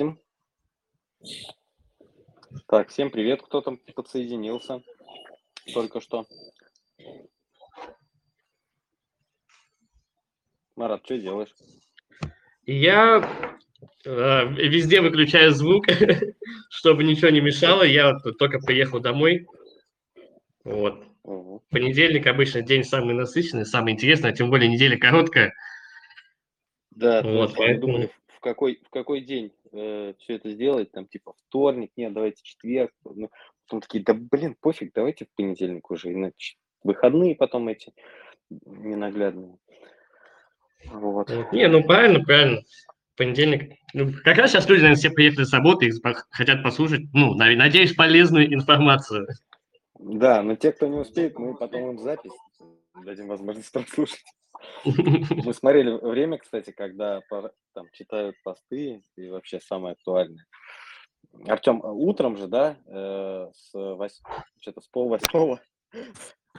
Запустим. Так, всем привет, кто там подсоединился только что. Марат, что делаешь? Я э, везде выключаю звук, чтобы ничего не мешало. Я вот только приехал домой. Вот. Угу. Понедельник обычно день самый насыщенный, самый интересный, а тем более неделя короткая. Да, Вот, поэтому- думали, в какой, в какой день все это сделать, там, типа, вторник, нет, давайте четверг. Ну, потом такие, да, блин, пофиг, давайте в понедельник уже, иначе выходные потом эти ненаглядные. Вот. Не, ну правильно, правильно. Понедельник. Ну, как раз сейчас люди, наверное, все приехали с работы и хотят послушать, ну, на- надеюсь, полезную информацию. Да, но те, кто не успеет, мы потом им запись дадим возможность прослушать. Мы смотрели время, кстати, когда там читают посты и вообще самое актуальное. Артем, утром же, да, э, с вось- что-то с полвосьмого.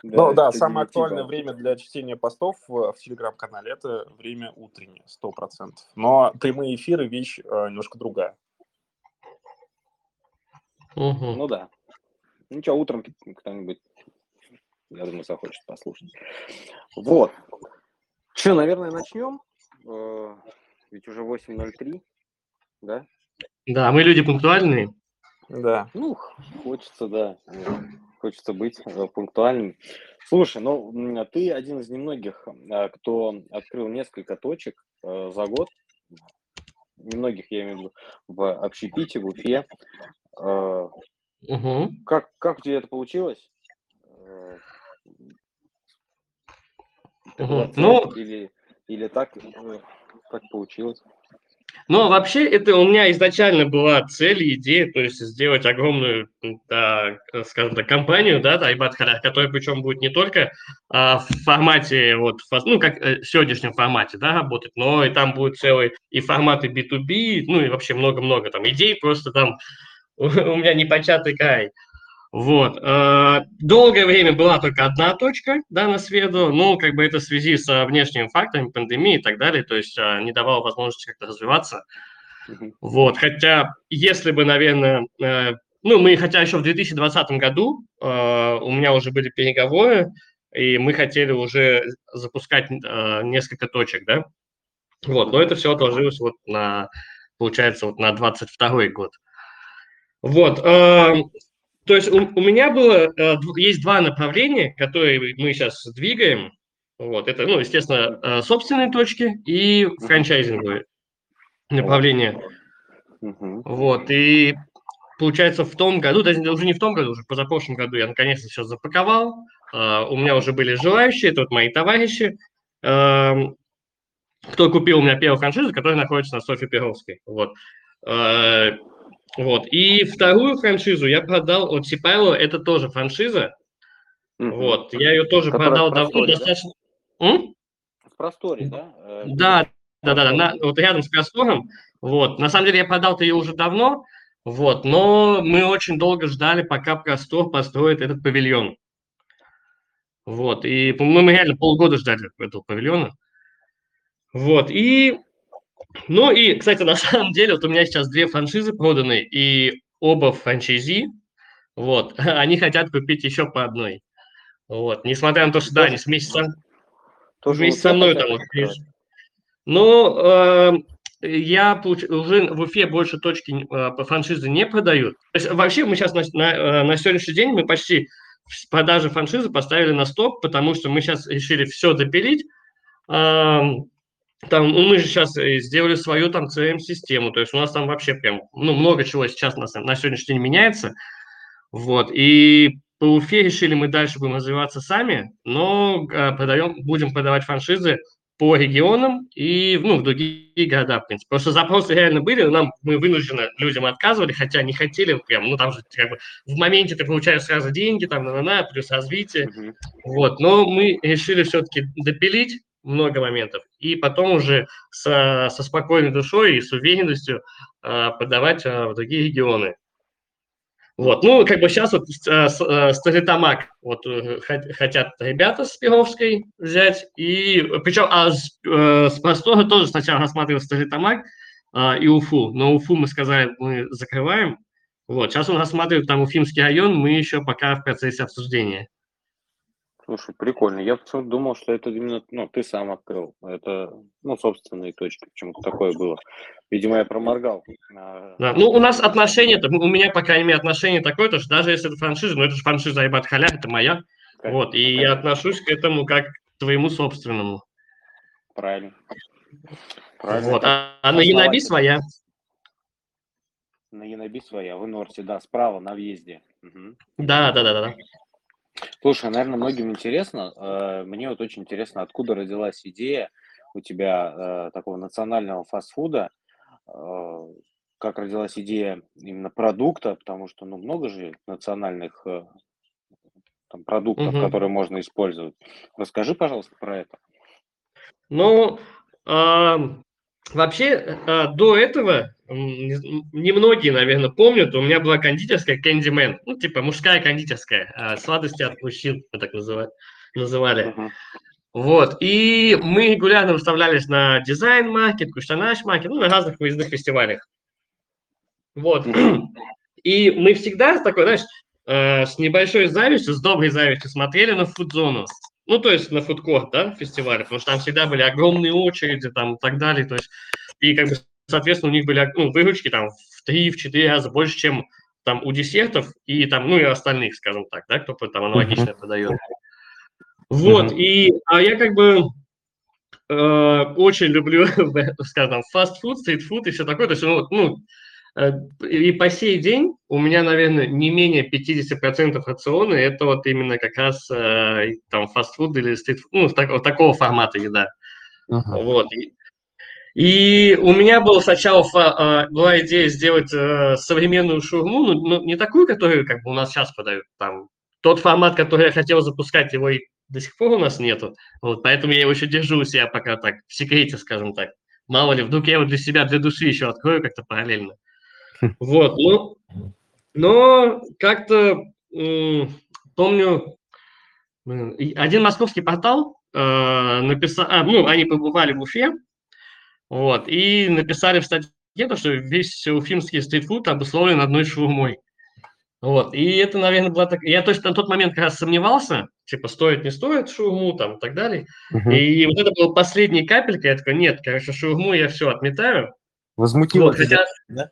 Ну да, самое 9 актуальное время для чтения постов в, в телеграм-канале это время утреннее, сто процентов. Но прямые эфиры вещь э, немножко другая. Ну да. Ну что, утром кто-нибудь, я думаю, захочет послушать. Вот. Что, наверное, начнем? Э, Ведь уже 8.03, да? Да, мы люди пунктуальные. Да. Ну, хочется, да. э, Хочется быть э, пунктуальным. Слушай, ну, а ты один из немногих, а, кто открыл несколько точек э, за год. Немногих, я имею в виду, в общепите, в Уфе. Э, Мгм. Как, как у тебя это получилось? Э, Ну, или, или так, э, так получилось? Ну, вообще, это у меня изначально была цель и идея, то есть сделать огромную, да, э, скажем так, компанию, да, Айбат Харах, которая причем будет не только а, в формате, вот, ну, как э, в сегодняшнем формате, да, работать, но и там будет целый и форматы B2B, ну, и вообще много-много там идей, просто там у меня непочатый край. Вот. э, Долгое время была только одна точка, да, на среду, но как бы это в связи с внешними факторами, пандемией и так далее, то есть а, не давало возможности как-то развиваться. Вот, хотя, если бы, наверное, э, ну, мы, хотя еще в 2020 году э, у меня уже были переговоры, и мы хотели уже запускать э, несколько точек, да, вот, но это все отложилось вот на, получается, вот на 22 год. Вот, э, то есть у, у меня было, э, есть два направления, которые мы сейчас двигаем, вот, это, ну, естественно, э, собственные точки и франчайзинговые направления. Вот, и получается в том году, даже уже не в том году, уже позапрошлом году я наконец-то все запаковал, а, у меня уже были желающие, это вот мои товарищи, эм, кто купил у меня первую франшизу, которая находится на Софье Перовской, вот. Вот, и вторую франшизу я продал от Сипайло, это тоже франшиза, Мгм. вот, я ее тоже Которая продал давно, да? достаточно... М? В просторе, да? Э, Да, да, да, да, на- вот рядом с простором. Вот. На самом деле я продал-то ее уже давно, вот, но мы очень долго ждали, пока простор построит этот павильон. Вот, и, по-моему, мы реально полгода ждали этого павильона. Вот, и, ну и, кстати, на самом деле, вот у меня сейчас две франшизы проданы, и оба франчайзи, вот, они хотят купить еще по одной. Вот, несмотря на то, что, да, они вместе со, Тоже вместе со мной там вот Ну, э, я получ- уже в Уфе больше точки э, по франшизе не продают. То есть вообще мы сейчас на, на, э, на сегодняшний день мы почти с продажи франшизы поставили на стоп, потому что мы сейчас решили все допилить. Ам, Там, ну, мы же сейчас сделали свою там CRM-систему, то есть у нас там вообще прям, ну, много чего сейчас на, на сегодняшний день меняется. Вот, и по Уфе решили мы дальше будем развиваться сами, но э, продаем, будем продавать франшизы по регионам и ну, в другие города, в принципе. Что запросы реально были, нам мы вынужденно людям отказывали, хотя не хотели прям, ну там же как бы в моменте ты получаешь сразу деньги, там на-на-на, плюс развитие, Мгм. вот, но мы решили все-таки допилить много моментов и потом уже со, со спокойной душой и с уверенностью э, подавать э, в другие регионы. Вот, ну, как бы сейчас вот э, э, Столитамак вот э, хот- хотят ребята с Перовской взять, и причем а с, э, с Простора тоже сначала рассматривал Столитамак, а, и Уфу. Но Уфу мы сказали, мы закрываем. Вот, сейчас он рассматривает там Уфимский район, мы еще пока в процессе обсуждения. Слушай, прикольно. Я думал, что это именно, ну, ты сам открыл. Это, ну, собственные точки. Почему-то такое было. Видимо, я проморгал. А, да. Ну, у нас отношения, у меня, по крайней мере, отношение такое, то, что даже если это франшиза, но это же франшиза Айбат Халя, это моя. Okay. Вот, и okay. я отношусь к этому как к твоему собственному. Правильно. Правильно. Вот. А, а на Янаби своя. На Янаби своя, в Норте, да, справа на въезде. Угу. Да, да, да, да. Слушай, наверное, многим интересно. Э, мне вот очень интересно, откуда родилась идея у тебя э, такого национального фастфуда, э, как родилась идея именно продукта, потому что ну, много же национальных там, продуктов, угу. которые можно использовать. Расскажи, пожалуйста, про это. Ну, вообще, э, до этого немногие, наверное, помнят, у меня была кондитерская Candyman, ну, типа мужская кондитерская, а, сладости от мужчин, мы так называли. Uh-huh. Вот, и мы регулярно выставлялись на дизайн-маркет, куштанаш-маркет, ну, на разных выездных фестивалях. Вот. И мы всегда с такой, знаешь, э, с небольшой завистью, с доброй завистью смотрели на фудзону. Ну, то есть на фудкорт, да, фестивале, потому что там всегда были огромные очереди там и так далее. То есть, и как бы соответственно, у них были ну, выручки там в 3-4 раза больше, чем там у десертов и там, ну и остальных, скажем так, да, кто там аналогично uh-huh. продает. Вот, uh-huh. и а я как бы э, очень люблю, скажем, фастфуд, стритфуд и все такое, то есть, ну, ну и по сей день у меня, наверное, не менее 50% рациона это вот именно как раз э, там фастфуд или стритфуд, ну, так, вот такого формата еда. Uh-huh. Вот. И, у меня была сначала а, была идея сделать э, современную шурму, ну, ну, не такую, которую как бы у нас сейчас подают. Там, тот формат, который я хотел запускать, его и до сих пор у нас нету. Вот, поэтому я его еще держу у себя пока так, в секрете, скажем так. Мало ли, вдруг я его для себя, для души еще открою как-то параллельно. Вот, ну, но как-то помню, один московский портал э, написал, а, ну, они побывали в Уфе, вот, и написали в статье, то, что весь уфимский стритфуд обусловлен одной шаурмой. Вот, и это, наверное, было так... Я точно на тот момент как раз сомневался, типа, стоит, не стоит шаурму, там, и так далее. Uh-huh. И вот это была последняя капелька, я такой, нет, короче, шаурму я все отметаю. Возмутило вот, тебя, хотя...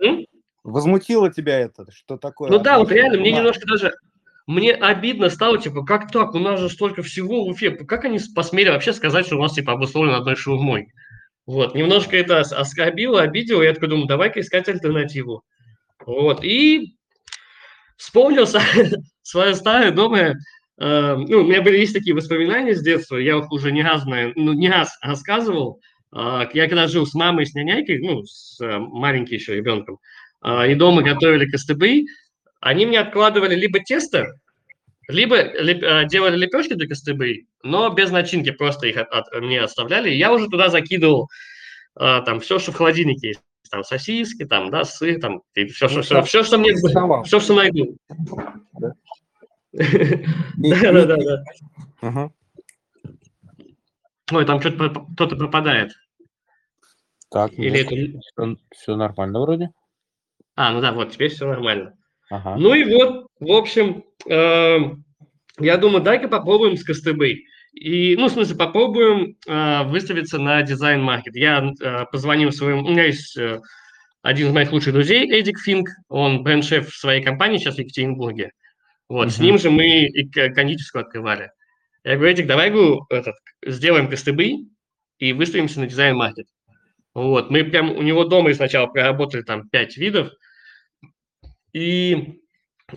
да? Возмутило тебя это, что такое? Ну да, вот реально, мне немножко даже мне обидно стало, типа, как так, у нас же столько всего в Уфе, как они посмели вообще сказать, что у нас, типа, обусловлено одной шаурмой? Вот, немножко это оскорбило, обидело, я такой думаю, давай-ка искать альтернативу. Вот, и вспомнил свое старое доброе, э, ну, у меня были есть такие воспоминания с детства, я их уже не раз, ну, не раз рассказывал. Э, я когда жил с мамой, с няняйкой, ну, с э, маленьким еще ребенком, э, и дома готовили костыбы, они мне откладывали либо тесто, либо леп, э, делали лепешки для костыбы, но без начинки, просто их от, от, мне оставляли. Я уже туда закидывал а, там все, что в холодильнике есть. Там сосиски, там, да, сыр, там, и все, ну, что, все, все, что мне, все, что найду. Да, да, да, да. Ой, там что-то кто-то пропадает. Так, Или это... все нормально вроде? А, ну да, вот, теперь все нормально. Ага. Ну и вот, в общем, э, я думаю, дай-ка попробуем с Костыбой. И, ну, в смысле, попробуем э, выставиться на дизайн-маркет. Я э, позвонил своему... У меня есть э, один из моих лучших друзей, Эдик Финк. Он бренд-шеф своей компании сейчас в Екатеринбурге. Вот, uh-huh. с ним же мы и кондитерскую открывали. Я говорю, Эдик, давай говорю, этот, сделаем костыбы и выставимся на дизайн-маркет. Вот, мы прям у него дома сначала проработали там пять видов, и,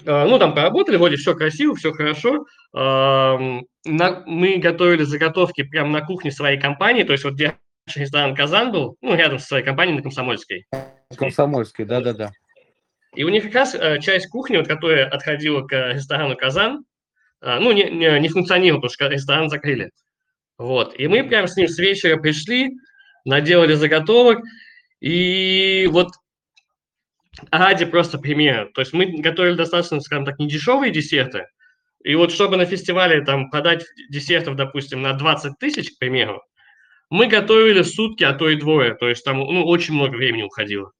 а, ну, там поработали, вроде все красиво, все хорошо. Мы готовили заготовки прямо на кухне своей компании, то есть вот где ресторан «Казан» был, ну, рядом со своей компанией на Комсомольской. Комсомольской, да-да-да. И у них как раз э, часть кухни, вот, которая отходила к ресторану «Казан», ну, не, не, не функционировала, потому что ресторан закрыли. Вот. И мы прямо с ним с вечера пришли, наделали заготовок, и вот ради просто примера. То есть мы готовили достаточно, скажем так, недешевые десерты, и вот чтобы на фестивале там продать десертов, допустим, на 20 тысяч, к примеру, мы готовили сутки, а то и двое. То есть там ну, очень много времени уходило.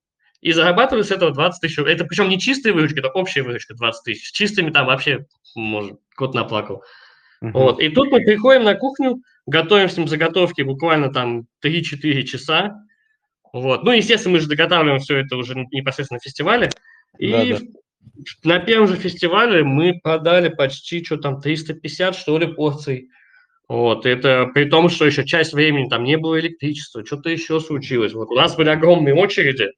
И зарабатывали с этого 20 тысяч. Это причем не чистые выручки, это общая выручка 20 тысяч. С чистыми там вообще, может, кот наплакал. Uh-huh. Вот. И тут мы приходим на кухню, готовим с ним заготовки буквально там 3-4 часа. Вот. Ну, естественно, мы же доготавливаем все это уже непосредственно на фестивале. И да, да. на первом же фестивале мы продали почти, что там, 350, что ли, порций. Вот, это при том, что еще часть времени там не было электричества, что-то еще случилось. Вот у нас были огромные очереди,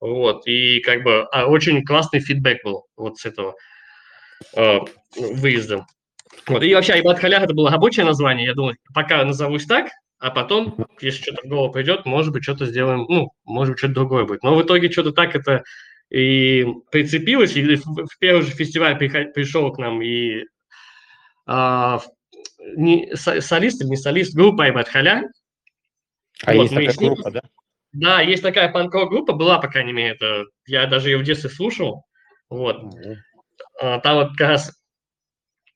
вот, и как бы а, очень классный фидбэк был вот с этого э, выезда. Вот, и вообще Айбат Халях это было рабочее название, я думаю, пока назовусь так, а потом, если что-то в голову придет, может быть, что-то сделаем, ну, может быть, что-то другое будет. Но в итоге что-то так это и прицепилось, и в первый же фестиваль пришел к нам и а, не, солист или не солист, группа Айбат Халя. А вот, есть такая ним, группа, да? Да, есть такая панковая группа, была, по крайней мере, это, я даже ее в детстве слушал. Вот. Mm-hmm. Там вот как раз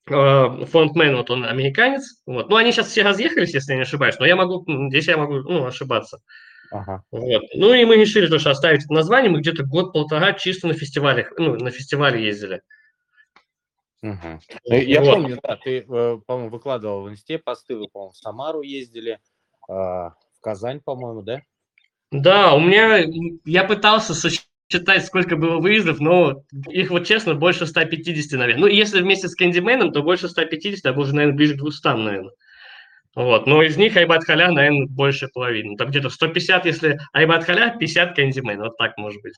фронтмен, вот он американец. Вот. Ну, они сейчас все разъехались, если я не ошибаюсь, но я могу, здесь я могу ну, ошибаться. Ага. Вот. Ну и мы решили тоже оставить это название. Мы где-то год-полтора чисто на фестивалях, ну, на фестивале ездили. Угу. Я вот. помню, да, ты, э, по-моему, выкладывал в инсте посты, вы, по-моему, в Самару ездили, а, в Казань, по-моему, да? Да, у меня, я пытался сосчитать, сколько было выездов, но их, вот честно, больше 150, наверное. Ну, если вместе с Кэндименом, то больше 150, а уже, наверное, ближе к 200, наверное. Вот, но из них Айбат Халя, наверное, больше половины. Там где-то 150, если Айбат Халя, 50 Кэндимен, вот так может быть.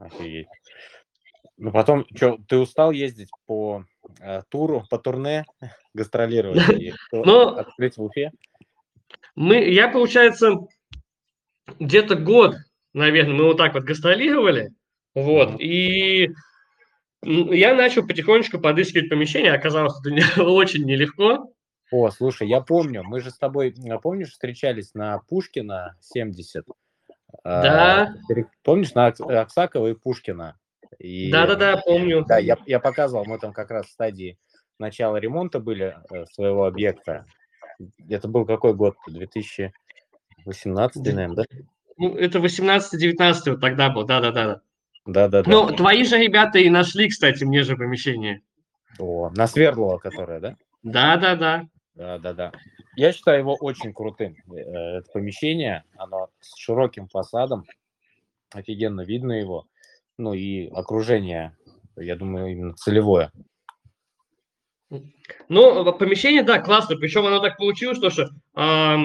Офигеть. Ну, потом, что, ты устал ездить по э, туру, по турне, гастролировать и ну, открыть в Уфе? Мы, я, получается, где-то год, наверное, мы вот так вот гастролировали, вот, и я начал потихонечку подыскивать помещение, оказалось, это очень нелегко. О, слушай, я помню, мы же с тобой, помнишь, встречались на Пушкина 70? Да. Помнишь, на Аксакова и Пушкина? Да-да-да, помню. Да, я, я показывал, мы там как раз в стадии начала ремонта были э, своего объекта. Это был какой год? 2018, наверное, да? Ну, это 18-19 вот тогда был, да-да-да. Да-да-да. Ну, твои же ребята и нашли, кстати, мне же помещение. О, на Свердлова, которое, да? Да-да-да. Да-да-да. Я считаю его очень крутым. Э, это помещение, оно с широким фасадом, офигенно видно его ну и окружение, я думаю, именно целевое. Ну, помещение, да, классно. Причем оно так получилось, что, что э,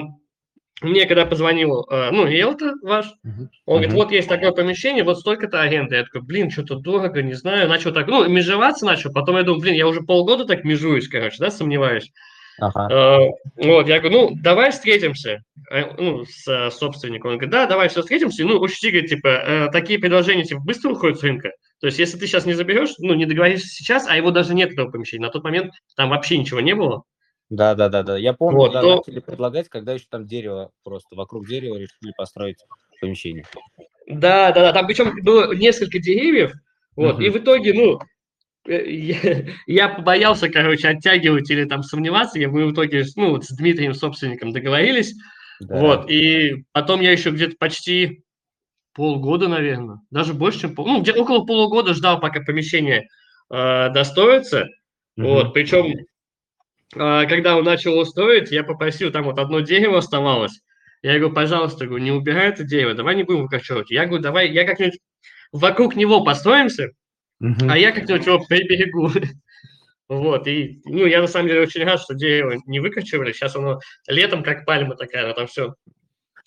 мне когда позвонил, э, ну, Елта ваш, uh-huh. он говорит, вот есть такое помещение, вот столько-то аренды. Я такой, блин, что-то дорого, не знаю. Начал так, ну, межеваться начал. Потом я думаю, блин, я уже полгода так межуюсь, короче, да, сомневаюсь. Ага. Uh, вот, я говорю, ну, давай встретимся, э, ну, с собственником. Он говорит, да, давай все встретимся. Ну, учти, говорит, типа, такие предложения, типа, быстро уходят с рынка. То есть, если ты сейчас не заберешь, ну, не договоришься сейчас, а его даже нет этого помещения. На тот момент там вообще ничего не было. Да, да, да, да. Я помню, вот, да, то... начали предлагать, когда еще там дерево, просто вокруг дерева решили построить помещение. Да, да, да. Там причем было несколько деревьев, вот, uh-huh. и в итоге, ну, Э, я, я побоялся, короче, оттягивать или там сомневаться. Я, мы в итоге ну, вот с Дмитрием, собственником, договорились. Да. Вот, и потом я еще где-то почти полгода, наверное, даже больше, чем пол, ну, где около полугода ждал, пока помещение э, достроится. Mm-hmm. Вот, причем, когда он начал устроить, я попросил, там вот одно дерево оставалось. Я говорю, пожалуйста, говорю, не убирай это дерево, давай не будем выкачивать. Я говорю, давай, я как-нибудь вокруг него построимся, Uh-huh. А я как-нибудь его приберегу. Вот, и, ну, я на самом деле очень рад, что дерево не выкачивали. Сейчас оно летом как пальма такая, там все,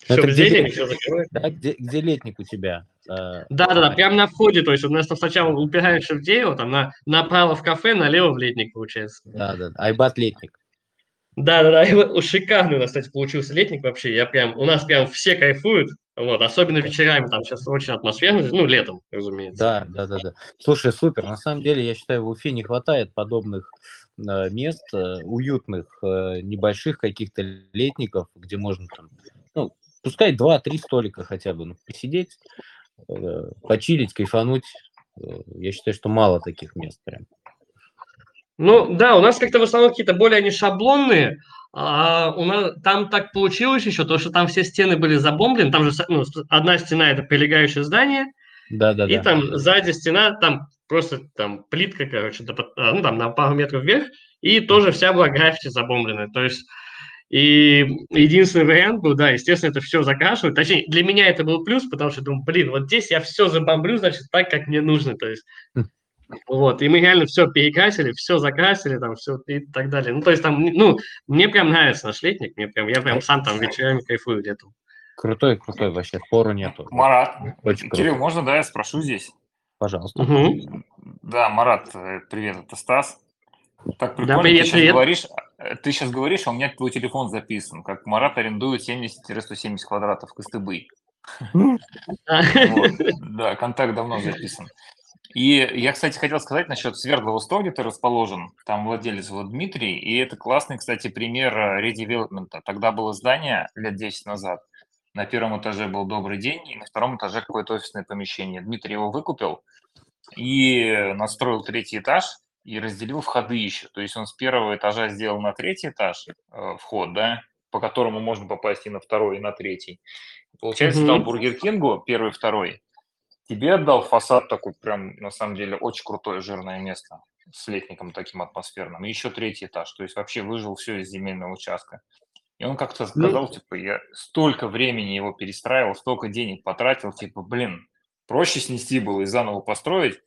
все в зелени, все закрывает. Да, где, где летник у тебя? Да, да, да, прямо на входе, то есть у нас там сначала упираешься в дерево, там на, направо в кафе, налево в летник получается. Да, да, айбат летник. Да, да, да, шикарный у нас, кстати, получился летник вообще, я прям, у нас прям все кайфуют, вот, особенно вечерами, там сейчас очень атмосферно, ну, летом, разумеется. Да, да, да, да. Слушай, супер, на самом деле, я считаю, в Уфе не хватает подобных э, мест, э, уютных, э, небольших каких-то летников, где можно там, пускай два-три столика хотя бы, ну, посидеть, э, почилить, кайфануть. Э, я считаю, что мало таких мест прям. Ну, да, у нас как-то в основном какие-то более они шаблонные, а, у нас, там так получилось еще, то, что там все стены были забомблены, там же ну, одна стена – это прилегающее здание, Да, да, и да. там сзади стена, там просто там плитка, короче, а, ну, там на пару метров вверх, и тоже вся была граффити забомбленная. То есть, и единственный вариант был, да, естественно, это все закрашивать. Точнее, для меня это был плюс, потому что думаю, блин, вот здесь я все забомблю, значит, так, как мне нужно. То есть, Хм. вот, и мы реально все перекрасили, все закрасили, там, все и так далее. Ну, то есть, там, ну, мне прям нравится наш летник, мне прям, я прям сам там вечерами кайфую где-то. Крутой, крутой, вообще спору нету. Марат, Очень Кирилл, круто. можно, да, я спрошу здесь? Пожалуйста. Мгм. Да, Марат, э, привет, это Стас. Так Да, прикольно, привет, ты сейчас привет. говоришь, ты сейчас говоришь, а у меня твой телефон записан, как Марат арендует 70-170 квадратов Костыбы. Да, контакт давно записан. И я, кстати, хотел сказать насчет Свердлова 100, где ты расположен. Там владелец вот Дмитрий. И это классный, кстати, пример э, редевелопмента. Тогда было здание лет 10 назад. На первом этаже был добрый день, и на втором этаже какое-то офисное помещение. Дмитрий его выкупил и настроил третий этаж и разделил входы еще. То есть он с первого этажа сделал на третий этаж э, вход, да, по которому можно попасть и на второй, и на третий. Получается, Мгм. там Бургер Кингу, первый, второй, тебе отдал фасад такой прям, на самом деле, очень крутое жирное место с летником таким атмосферным. И еще третий этаж. То есть вообще выжил все из земельного участка. И он как-то сказал, типа, я столько времени его перестраивал, столько денег потратил, типа, блин, проще снести было и заново построить,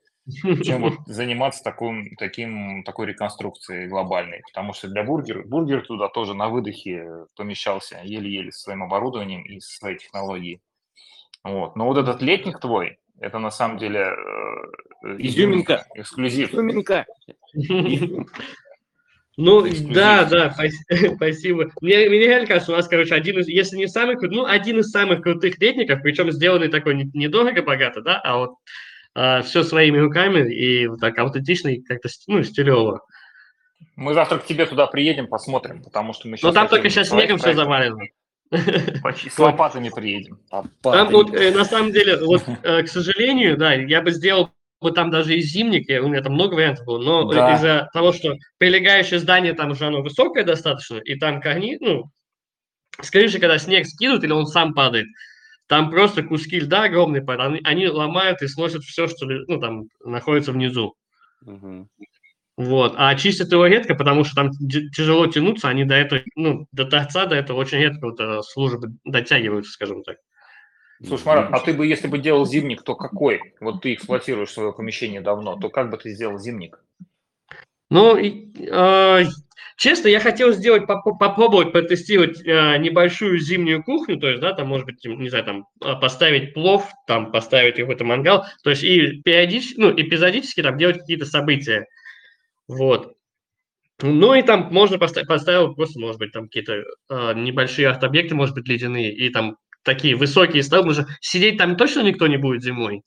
чем вот заниматься таким, таким, такой реконструкцией глобальной. Потому что для бургера, бургер туда тоже на выдохе помещался еле-еле со своим оборудованием и со своей технологией. Вот. Но вот этот летник твой, это на самом деле э, Изюминка. эксклюзив. Изюминка. Ну, Эксклюзив. да, да, спас- спасибо. Мне, мне реально кажется, у нас, короче, один из, если не самый ну, один из самых крутых летников, причем сделанный такой не- недорого-богато, да, а вот все своими руками и вот так аутентично и как-то, ну, стилево. Мы завтра к тебе туда приедем, посмотрим, потому что мы сейчас... Но там только сейчас снегом все завалено. С лопатами приедем. Там вот, э, на самом деле, вот, э, к сожалению, да, я бы сделал бы там даже и зимник, у меня там много вариантов было, но Да. из-за того, что прилегающее здание там уже оно высокое достаточно, и там корни, ну, с крыши, когда снег скидывают или он сам падает, там просто куски льда огромные, падают, они, они ломают и сносят все, что ну, там находится внизу. Мгм. Вот. А чистят его редко, потому что там тяжело тянуться, они до этого, ну, до торца до этого очень редко вот, э, службы дотягиваются, скажем так. Слушай, Марат, а ты бы, если бы делал зимник, то какой? Вот ты эксплуатируешь свое помещение давно, то как бы ты сделал зимник? Ну, э, честно, я хотел сделать, поп- попробовать протестировать э, небольшую зимнюю кухню, то есть, да, там, может быть, не знаю, там, э, поставить плов, там, поставить какой-то мангал, то есть, и периодически, ну, эпизодически там делать какие-то события, вот. Ну, и там можно поставить, поставил просто, может быть, там какие-то э, небольшие арт-объекты, может быть, ледяные, и там такие высокие столы, потому что сидеть там точно никто не будет зимой,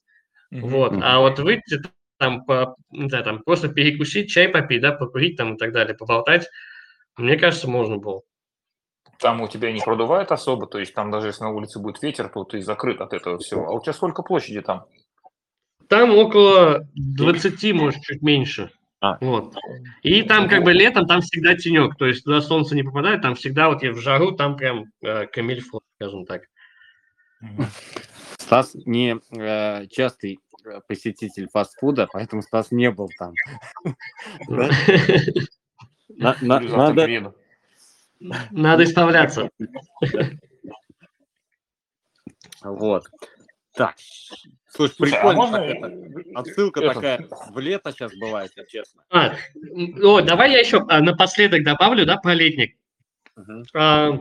вот, Мгм. а вот выйти там, по, знаю, там просто перекусить, чай попить, да, покурить там и так далее, поболтать, мне кажется, можно было. Там у тебя не продувает особо, то есть там даже если на улице будет ветер, то ты закрыт от этого всего. А у тебя сколько площади там? Там около 20, может, чуть меньше. А. Вот. И там как бы летом, там всегда тенек, то есть туда солнце не попадает, там всегда вот и в жару, там прям э, камильфо, скажем так. Стас не э, частый посетитель фастфуда, поэтому Стас не был там. Надо. Надо исправляться. вот. Так, слушай, Слушай, а прикольно. можно так это, Отсылка это- такая в лето сейчас бывает, если честно. А, о, давай я еще а, напоследок добавлю, да, про летник. А,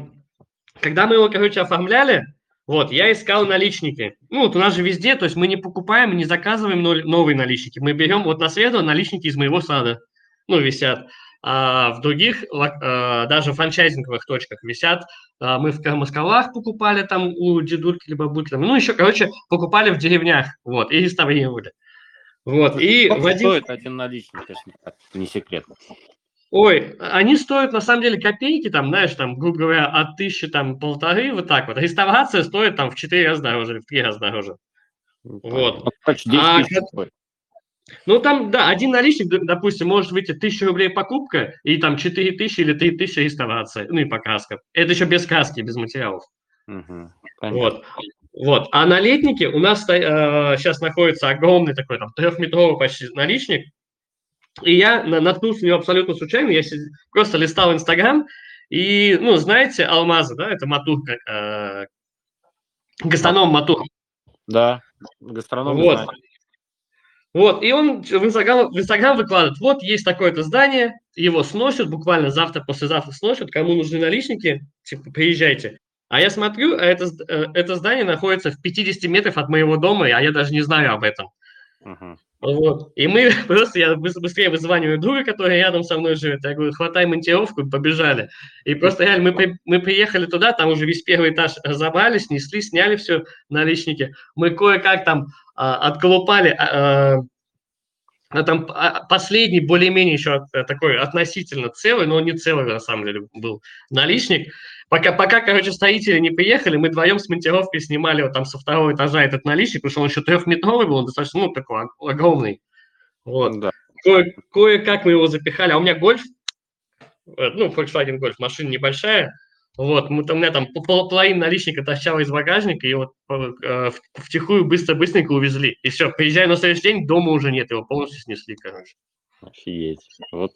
когда мы его, короче, оформляли, вот, я искал наличники. Ну, вот у нас же везде, то есть мы не покупаем, не заказываем новые наличники. Мы берем вот на среду наличники из моего сада, ну, висят. А в других, а, даже франчайзинговых точках висят. А, мы в Кармаскалах покупали там у дедульки или бабульки. Ну, еще, короче, покупали в деревнях, вот, и реставрировали. Вот, и Сколько один... стоит один наличник, если не секрет? Ой, они стоят на самом деле копейки, там, знаешь, там, грубо говоря, от тысячи, там, полторы, вот так вот. Реставрация стоит там в четыре раза дороже, в три раза дороже. Вот. Ну, короче, 10 А тысяч как- стоит. Ну, там, да, один наличник, допустим, может выйти 1000 рублей покупка, и там 4000 или 3000 реставрация, ну и покраска. Это еще без краски, без материалов. Угу. Вот. Вот. А на летнике у нас э, сейчас находится огромный такой, там, трехметровый почти наличник, и я наткнулся на него абсолютно случайно, я просто листал Инстаграм, и, ну, знаете, алмазы, да, это матурка, э, гастроном матур. Да, гастроном вот. Знаю. Вот, и он в Инстаграм, в Инстаграм выкладывает, вот есть такое-то здание, его сносят, буквально завтра, послезавтра сносят, кому нужны наличники, типа, приезжайте. А я смотрю, а это, э, это здание находится в 50 метров от моего дома, а я даже не знаю об этом. Uh-huh. Вот. И мы просто, я быстрее вызваниваю друга, который рядом со мной живет. Я говорю, хватай монтировку, побежали. И просто реально мы, мы приехали туда, там уже весь первый этаж разобрали, снесли, сняли все наличники. Мы кое-как там а, отколупали а, а, там а, последний более-менее еще такой относительно целый, но не целый на самом деле был наличник. Пока, пока, короче, строители не приехали, мы вдвоем с монтировкой снимали вот там со второго этажа этот наличник, потому что он еще трехметровый был, он достаточно, ну, такой огромный. Вот. Да. Кое- кое-как мы его запихали. А у меня гольф, э, ну, Volkswagen Golf, машина небольшая, вот, мы, у меня там половина наличника торчала из багажника, и вот э, втихую быстро-быстренько увезли. И все, приезжая на следующий день, дома уже нет, его полностью снесли, короче. Офигеть. Вот.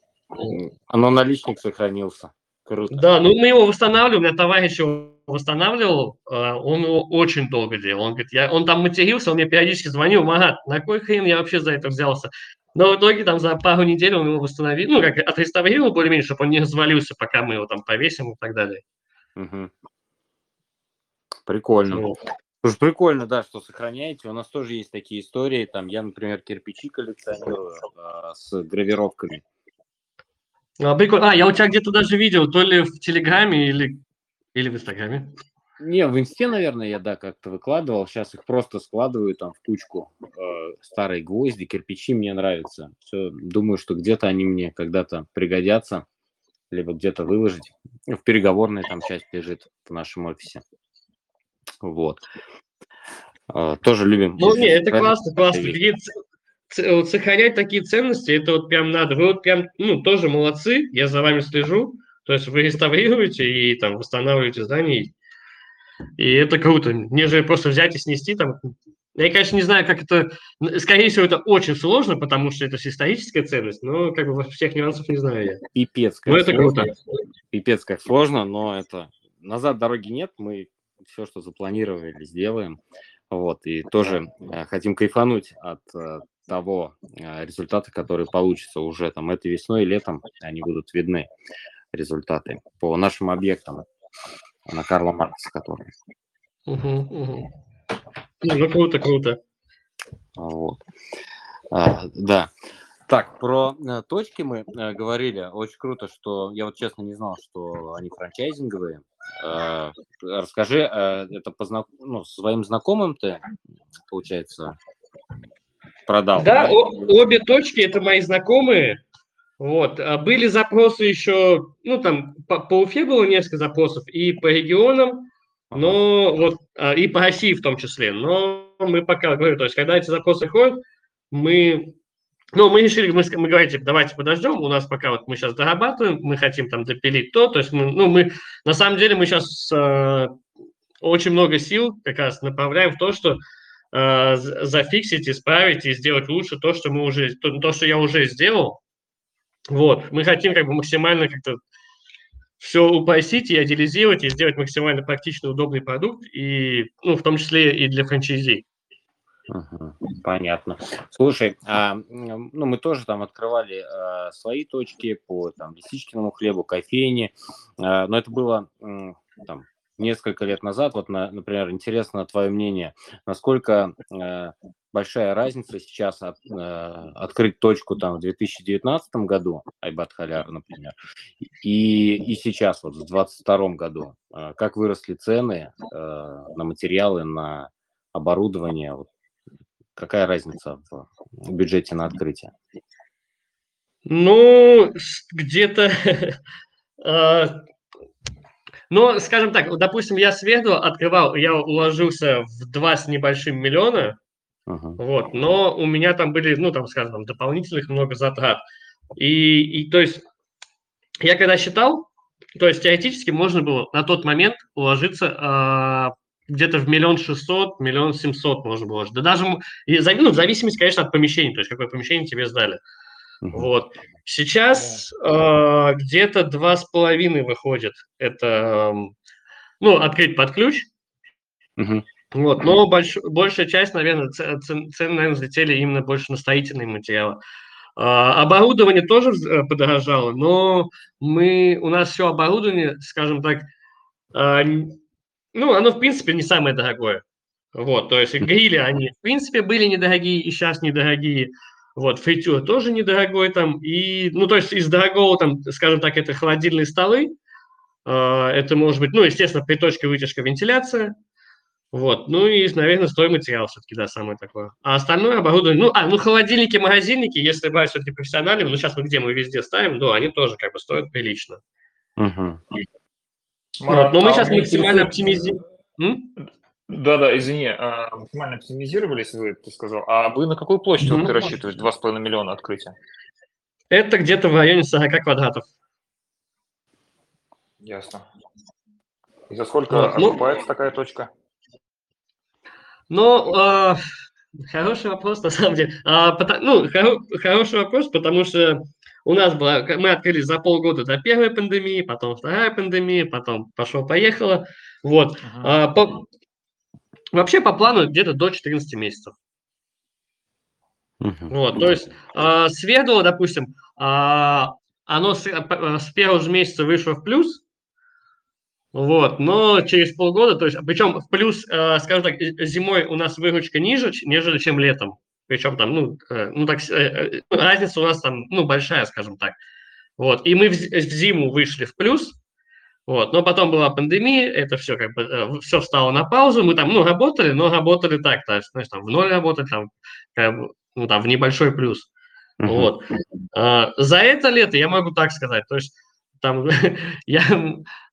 Оно наличник сохранился. Круто. Да, ну мы его восстанавливаем, у меня товарищ его восстанавливал, а, он его очень долго делал. Он говорит, я, он там матерился, он мне периодически звонил, Магат, на кой хрен я вообще за это взялся? Но в итоге там за пару недель он его восстановил, ну, как отреставрировал более-менее, чтобы он не развалился, пока мы его там повесим и так далее. Угу. Прикольно. Вот. Слушай, прикольно, да, что сохраняете. У нас тоже есть такие истории. Там я, например, кирпичи коллекционирую э, с гравировками. А, прикольно. А, я у тебя где-то даже видел, то ли в Телеграме или, или в Инстаграме. Не, в Инсте, наверное, я, да, как-то выкладывал. Сейчас их просто складываю там в кучку. Э, старые гвозди, кирпичи мне нравятся. Все, думаю, что где-то они мне когда-то пригодятся. Либо где-то выложить. В переговорной там часть лежит в нашем офисе. Вот. Э, тоже любим. Ну, не, это классно, классно вот сохранять такие ценности, это вот прям надо. Вы вот прям, ну, тоже молодцы, я за вами слежу. То есть вы реставрируете и там восстанавливаете здание. И это круто. Нежели просто взять и снести там. Я, конечно, не знаю, как это... Скорее всего, это очень сложно, потому что это историческая ценность, но как бы всех нюансов не знаю я. Пипец, как но это сложно. круто. Пипец, как сложно, но это... Назад дороги нет, мы все, что запланировали, сделаем. Вот, и тоже э, хотим кайфануть от э, того э, результата, который получится уже там этой весной и летом, они будут видны, результаты по нашим объектам на Карла Маркса, которые. Угу, угу. Ну, круто, круто. Вот. А, да. Так, про э, точки мы э, говорили. Очень круто, что я вот честно не знал, что они франчайзинговые. Э, расскажи, э, это по знак... ну, своим знакомым ты, получается, продал. Да, да? обе точки это мои знакомые. Вот. А были запросы еще, ну там по, по Уфе было несколько запросов и по регионам, но ага. вот а, и по России в том числе. Но мы пока говорю, то есть когда эти запросы ходят, мы ну, мы решили, мы, мы говорим, типа, давайте подождем, у нас пока вот мы сейчас дорабатываем, мы хотим там допилить то, то есть мы, ну, мы, на самом деле мы сейчас э, очень много сил как раз направляем в то, что э, зафиксить, исправить и сделать лучше то, что мы уже, то, то, что я уже сделал. Вот, мы хотим как бы максимально как-то все упростить и идеализировать, и сделать максимально практичный, удобный продукт, и, ну, в том числе и для франчайзи. понятно. Слушай, а, ну мы тоже там открывали а, свои точки по там лисичкиному хлебу, кофейне, а, но это было там несколько лет назад, вот, на, например, интересно твое мнение, насколько э, большая разница сейчас от, э, открыть точку там в 2019 году, Айбат Халяр, например, и, и сейчас вот в 2022 году, э, как выросли цены э, на материалы, на оборудование, вот, какая разница в бюджете на открытие? Ну, где-то а, но, скажем так, допустим, я сверху открывал, я уложился в два с небольшим миллиона, Ага. Вот, но у меня там были, ну, там, скажем, дополнительных много затрат. И, и то есть я когда считал, то есть теоретически можно было на тот момент уложиться а, где-то в миллион шестьсот, миллион семьсот можно было. Да даже, ну, в зависимости, конечно, от помещения, то есть какое помещение тебе сдали. Вот. Сейчас а, где-то два с половиной выходит. Это, м, ну, открыть под ключ. Вот, но больш, большая часть, наверное, цен- цены, наверное, взлетели именно больше на строительные материалы. А, оборудование тоже э, подорожало, но мы, у нас все оборудование, скажем так, а, ну, оно, в принципе, не самое дорогое. Вот, то есть грили, они, в принципе, были недорогие и сейчас недорогие. Вот, фритюр тоже недорогой там. И, ну, то есть из дорогого, там, скажем так, это холодильные столы. а, Это может быть, ну, естественно, приточка, вытяжка, вентиляция. Вот, ну и, наверное, стройматериал все-таки, да, самое такое. А остальное оборудование, ну, а, ну, холодильники, магазинники, если брать все-таки профессиональными, ну, сейчас мы где мы везде ставим, да, они тоже как бы стоят прилично. Мгм. Вот, но мы а сейчас меня максимально оптимизируем. Да-да, извини, а, максимально оптимизировались вы, ты сказал. А вы на какую площадь Мгм. ты рассчитываешь 2,5 миллиона открытия? Это где-то в районе 40 квадратов. Ясно. И за сколько ну- окупается такая точка? Ну, э, хороший вопрос, на самом деле. А, пота- ну, хоро- хороший вопрос, потому что у нас была, к- мы открылись за полгода до первой пандемии, потом вторая пандемия, потом пошло-поехало. Вот. Мгм. А, по- вообще по плану где-то до 14 месяцев. Мгм. Вот, то есть э, следовало, допустим, а, оно с, э, э, с первого же месяца вышло в плюс, вот, но через полгода, то есть, причем в плюс, э, скажем так, э, зимой у нас выручка ниже, нежели чем летом. Причем там, ну, э, ну так, э, э, разница у нас там, ну, большая, скажем так. Вот, и мы в, в зиму вышли в плюс, вот, но потом была пандемия, это все как бы, все встало на паузу, мы там, ну, работали, но работали так, то есть, знаешь, там, в ноль работали, там, как бы, ну, там, в небольшой плюс. Мгм. Вот. А, За это лето я могу так сказать, то есть там я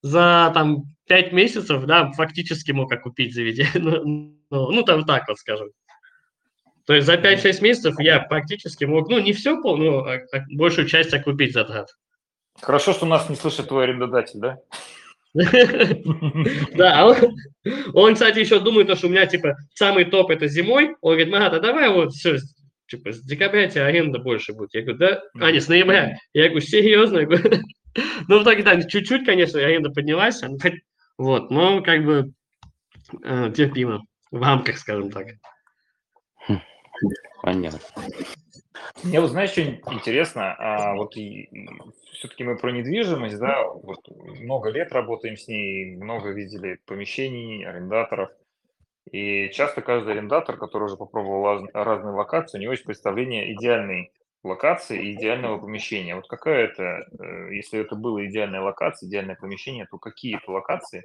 за там пять месяцев, да, фактически мог окупить заведение, ну, ну, ну, там так вот скажем. То есть за 5-6 месяцев я практически мог, ну, не все, но а- а большую часть окупить затрат. Хорошо, что нас не слышит твой арендодатель, да? Да, а он, кстати, еще думает, то, что у меня, типа, самый топ это зимой. Он говорит, Марат, а давай вот все, типа, с декабря тебе аренда больше будет. Я говорю, да? А, не, с ноября. Я говорю, серьезно? Я говорю, ну, в итоге, да, чуть-чуть, конечно, аренда поднялась. а, Вот, но как бы э, терпимо. В рамках, скажем так. Понятно. Мне вот знаешь, что интересно, а, вот все-таки мы про недвижимость, да, вот много лет работаем с ней, много видели помещений, арендаторов, и часто каждый арендатор, который уже попробовал раз- разные локации, у него есть представление идеальной локации и идеального помещения. Вот какая это, э, если это было идеальная локация, идеальное помещение, то какие это локации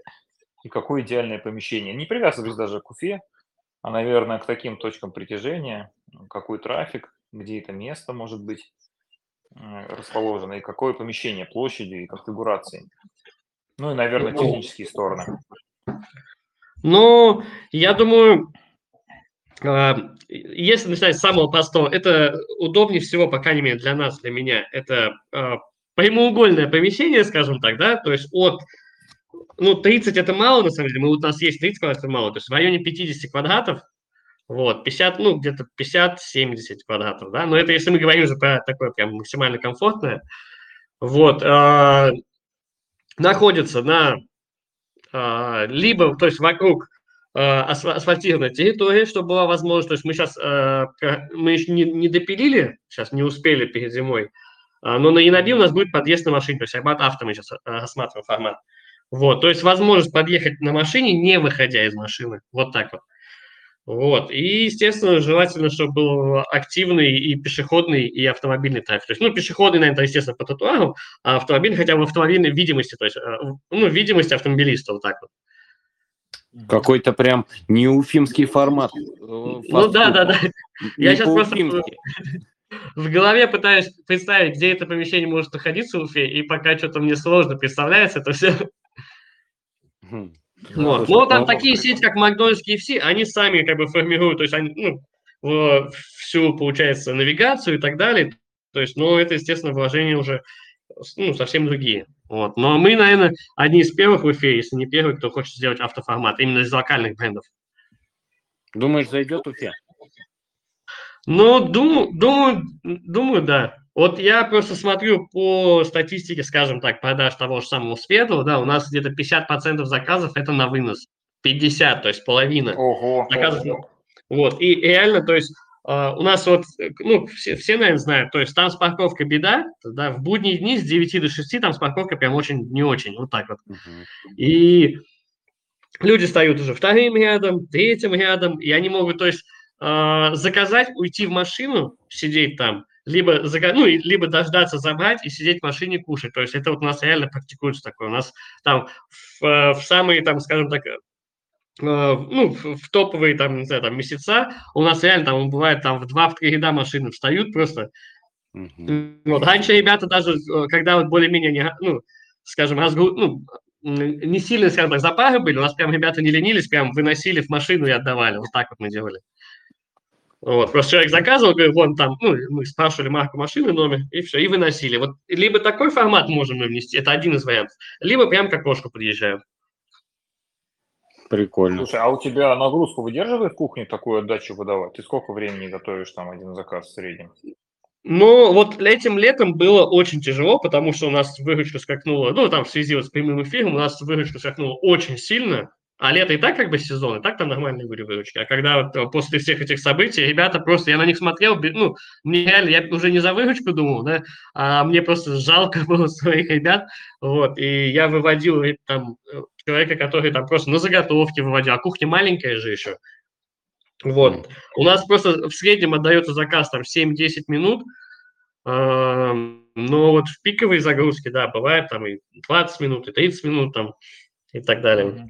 и какое идеальное помещение? Не привязываясь даже к Уфе, а, наверное, к таким точкам притяжения, какой трафик, где это место может быть э, расположено, и какое помещение, площади и конфигурации. Ну и, наверное, технические стороны. Ну, я думаю, э, если начинать с самого простого, это удобнее всего, по крайней мере, для нас, для меня, это э, прямоугольное помещение, скажем так, да, то есть от, ну, 30 это мало, на самом деле, мы, у нас есть 30 квадратов, это мало, то есть в районе 50 квадратов, вот, 50, ну, где-то 50-70 квадратов, да, но это если мы говорим уже про такое прям максимально комфортное, вот, э, находится на а, либо, то есть вокруг асфа- асфальтированной территории, чтобы была возможность, то есть мы сейчас, мы еще не, не допилили, сейчас не успели перед зимой, а, но на Яноби у нас будет подъезд на машине, то есть Арбат авто мы сейчас рассматриваем формат. Вот, то есть возможность подъехать на машине, не выходя из машины, вот так вот. Вот, и, естественно, желательно, чтобы был активный и пешеходный, и автомобильный трафик. То есть, ну, пешеходный, наверное, естественно, по тротуару, а автомобильный хотя бы в автомобильной видимости, то есть, э, ну, видимость автомобилиста, вот так вот. Какой-то прям неуфимский формат. э, Ну да, да, да. Я Не щас просто- по-уфимски. В голове пытаюсь представить, где это помещение может находиться в Уфе, и пока что-то мне сложно представляется это все. Вот. Но там ну, такие сети, как Макдональдс, KFC, они сами как бы формируют, то есть они, ну, всю, получается, навигацию и так далее. То есть, ну, это, естественно, вложения уже ну, совсем другие. Вот. Но мы, наверное, одни из первых в эфире, если не первый, кто хочет сделать автоформат, именно из локальных брендов. Думаешь, зайдет Уфе? Ну, думаю, думаю, думаю, да. Вот я просто смотрю по статистике, скажем так, продаж того же самого Светлого, да, у нас где-то 50% заказов это на вынос. 50, то есть половина Ого. заказов. Вот, и реально, то есть Uh, у нас вот, ну, все, все, наверное, знают, то есть там с парковкой беда, да, в будние дни с 9 до 6 там с парковкой прям очень не очень, вот так вот. Uh-huh. И люди стоят уже вторым рядом, третьим рядом, и они могут, то есть, uh, заказать, уйти в машину, сидеть там, либо, ну, либо дождаться, забрать и сидеть в машине кушать. То есть это вот у нас реально практикуется такое. У нас там в, в самые, там, скажем так, Э, ну, в топовые там, не знаю, там месяца у нас реально там бывает там в два-три ряда машины встают просто. Uh-huh. Вот. Раньше ребята даже, э, когда вот более-менее, не, ну, скажем, разгру... ну, не сильно, скажем так, запары были, у нас прям ребята не ленились, прям выносили в машину и отдавали. Вот так вот мы делали. Вот, просто человек заказывал, говорит, вон там, ну, мы спрашивали марку машины, номер, и все, и выносили. Вот либо такой формат можем мы внести, это один из вариантов, либо прям к окошку подъезжаем. Прикольно. Слушай, а у тебя нагрузку выдерживает кухня такую отдачу выдавать? Ты сколько времени готовишь там один заказ в среднем? Ну, вот этим летом было очень тяжело, потому что у нас выручка скакнула, ну, там в связи вот с прямым эфиром у нас выручка скакнула очень сильно, а лето и так как бы сезон, и так там нормальные были выручки. А когда вот э, после всех этих событий ребята просто, я на них смотрел, ну, мне реально, я уже не за выручку думал, да, а мне просто жалко было своих ребят, вот, и я выводил там э, человека, который там просто на заготовке выводил, а кухня маленькая же еще. Вот. У нас просто в среднем отдается заказ там 7-10 минут, но вот в пиковой загрузке, да, бывает там и 20 минут, и 30 минут там и так далее.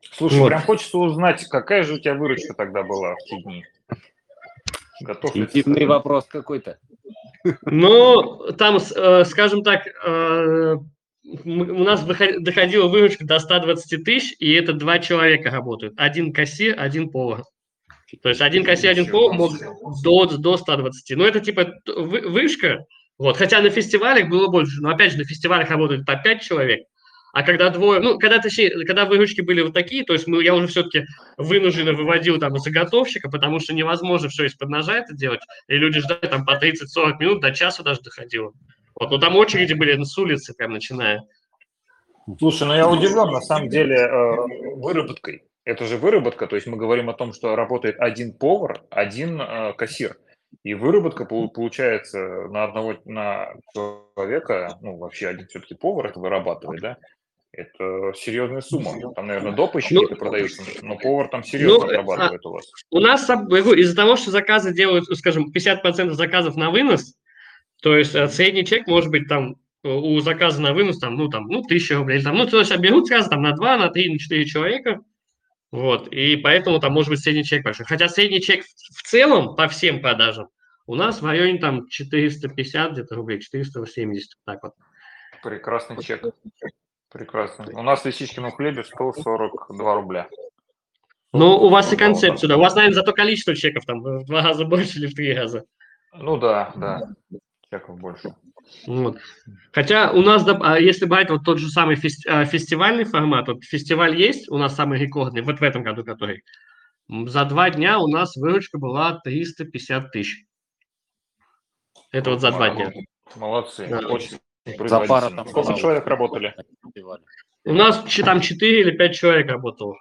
Слушай, вот. прям хочется узнать, какая же у тебя выручка тогда была в те дни? Готов Интимный вопрос какой-то. Ну, там, э, скажем так, э, у нас доходила выручка до 120 тысяч, и это два человека работают. Один кассир, один повар. То есть один кассир, один повар мог до, до 120. Но это типа вышка. Вот. Хотя на фестивалях было больше. Но опять же, на фестивалях работают по 5 человек. А когда двое, ну, когда, точнее, когда выручки были вот такие, то есть мы, я уже все-таки вынужденно выводил там заготовщика, потому что невозможно все из-под ножа это делать, и люди ждали там по 30-40 минут, до часа даже доходило. Вот, ну там очереди были с улицы прям начиная. Слушай, ну я удивлен, на самом деле, э, выработкой. Это же выработка, то есть мы говорим о том, что работает один повар, один э, кассир. И выработка получается на одного на человека, ну вообще один все-таки повар это вырабатывает, да, это серьезная сумма. Там, наверное, доп. еще ну, продаются, но повар там серьезно ну, отрабатывает а, у вас. У нас из-за того, что заказы делают, скажем, 50% заказов на вынос, то есть э, средний чек может быть там э, у заказа на вынос там, ну, там, ну, тысяча рублей, там, ну, то есть берут сразу там на 2, на 3, на 4 человека, вот, и поэтому там может быть средний чек большой. Хотя средний чек в целом по всем продажам у нас в районе там 450 где-то рублей, 470, так вот. Прекрасный чек. Прекрасно. У нас в лисичкином хлебе 142 рубля. Ну, у вас и концепция, да. У вас, наверное, зато количество чеков там в два раза больше или в три раза. Ну да, да. Чеков больше. Вот. Хотя у нас, а если брать вот тот же самый а, фестивальный формат, вот фестиваль есть, у нас самый рекордный, вот в этом году который, за два дня у нас выручка была 350 тысяч. Это вот за два дня. Молодцы. Да. Очень за пару там Сколько человек работали? У нас там 4 или 5 человек работало.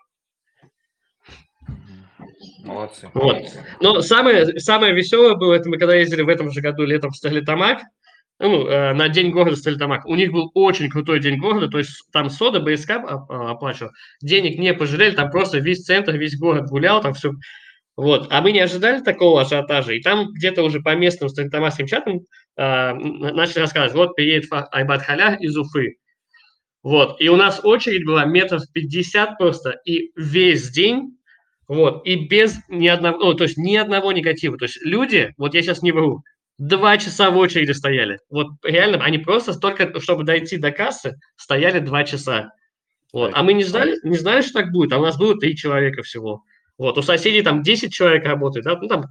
Молодцы. Вот. Но самое, самое веселое было, это мы когда ездили в этом же году летом в Стерлитамак, ну, э, на День города Стерлитамак. У них был очень крутой День города, то есть там сода, БСК оплачивал. Денег не пожалели, там просто весь центр, весь город гулял, там все вот. А мы не ожидали такого ажиотажа. И там где-то уже по местным сталитамасским чатам э, начали рассказывать, вот приедет Айбат Халя из Уфы. Вот. И у нас очередь была метров 50 просто, и весь день, вот, и без ни одного, ну, то есть ни одного негатива. То есть люди, вот я сейчас не вру, два часа в очереди стояли. Вот реально, они просто столько, чтобы дойти до кассы, стояли два часа. Вот. А мы не знали, не знали, что так будет, а у нас было три человека всего. Вот, у соседей там 10 человек работает, да, ну, там,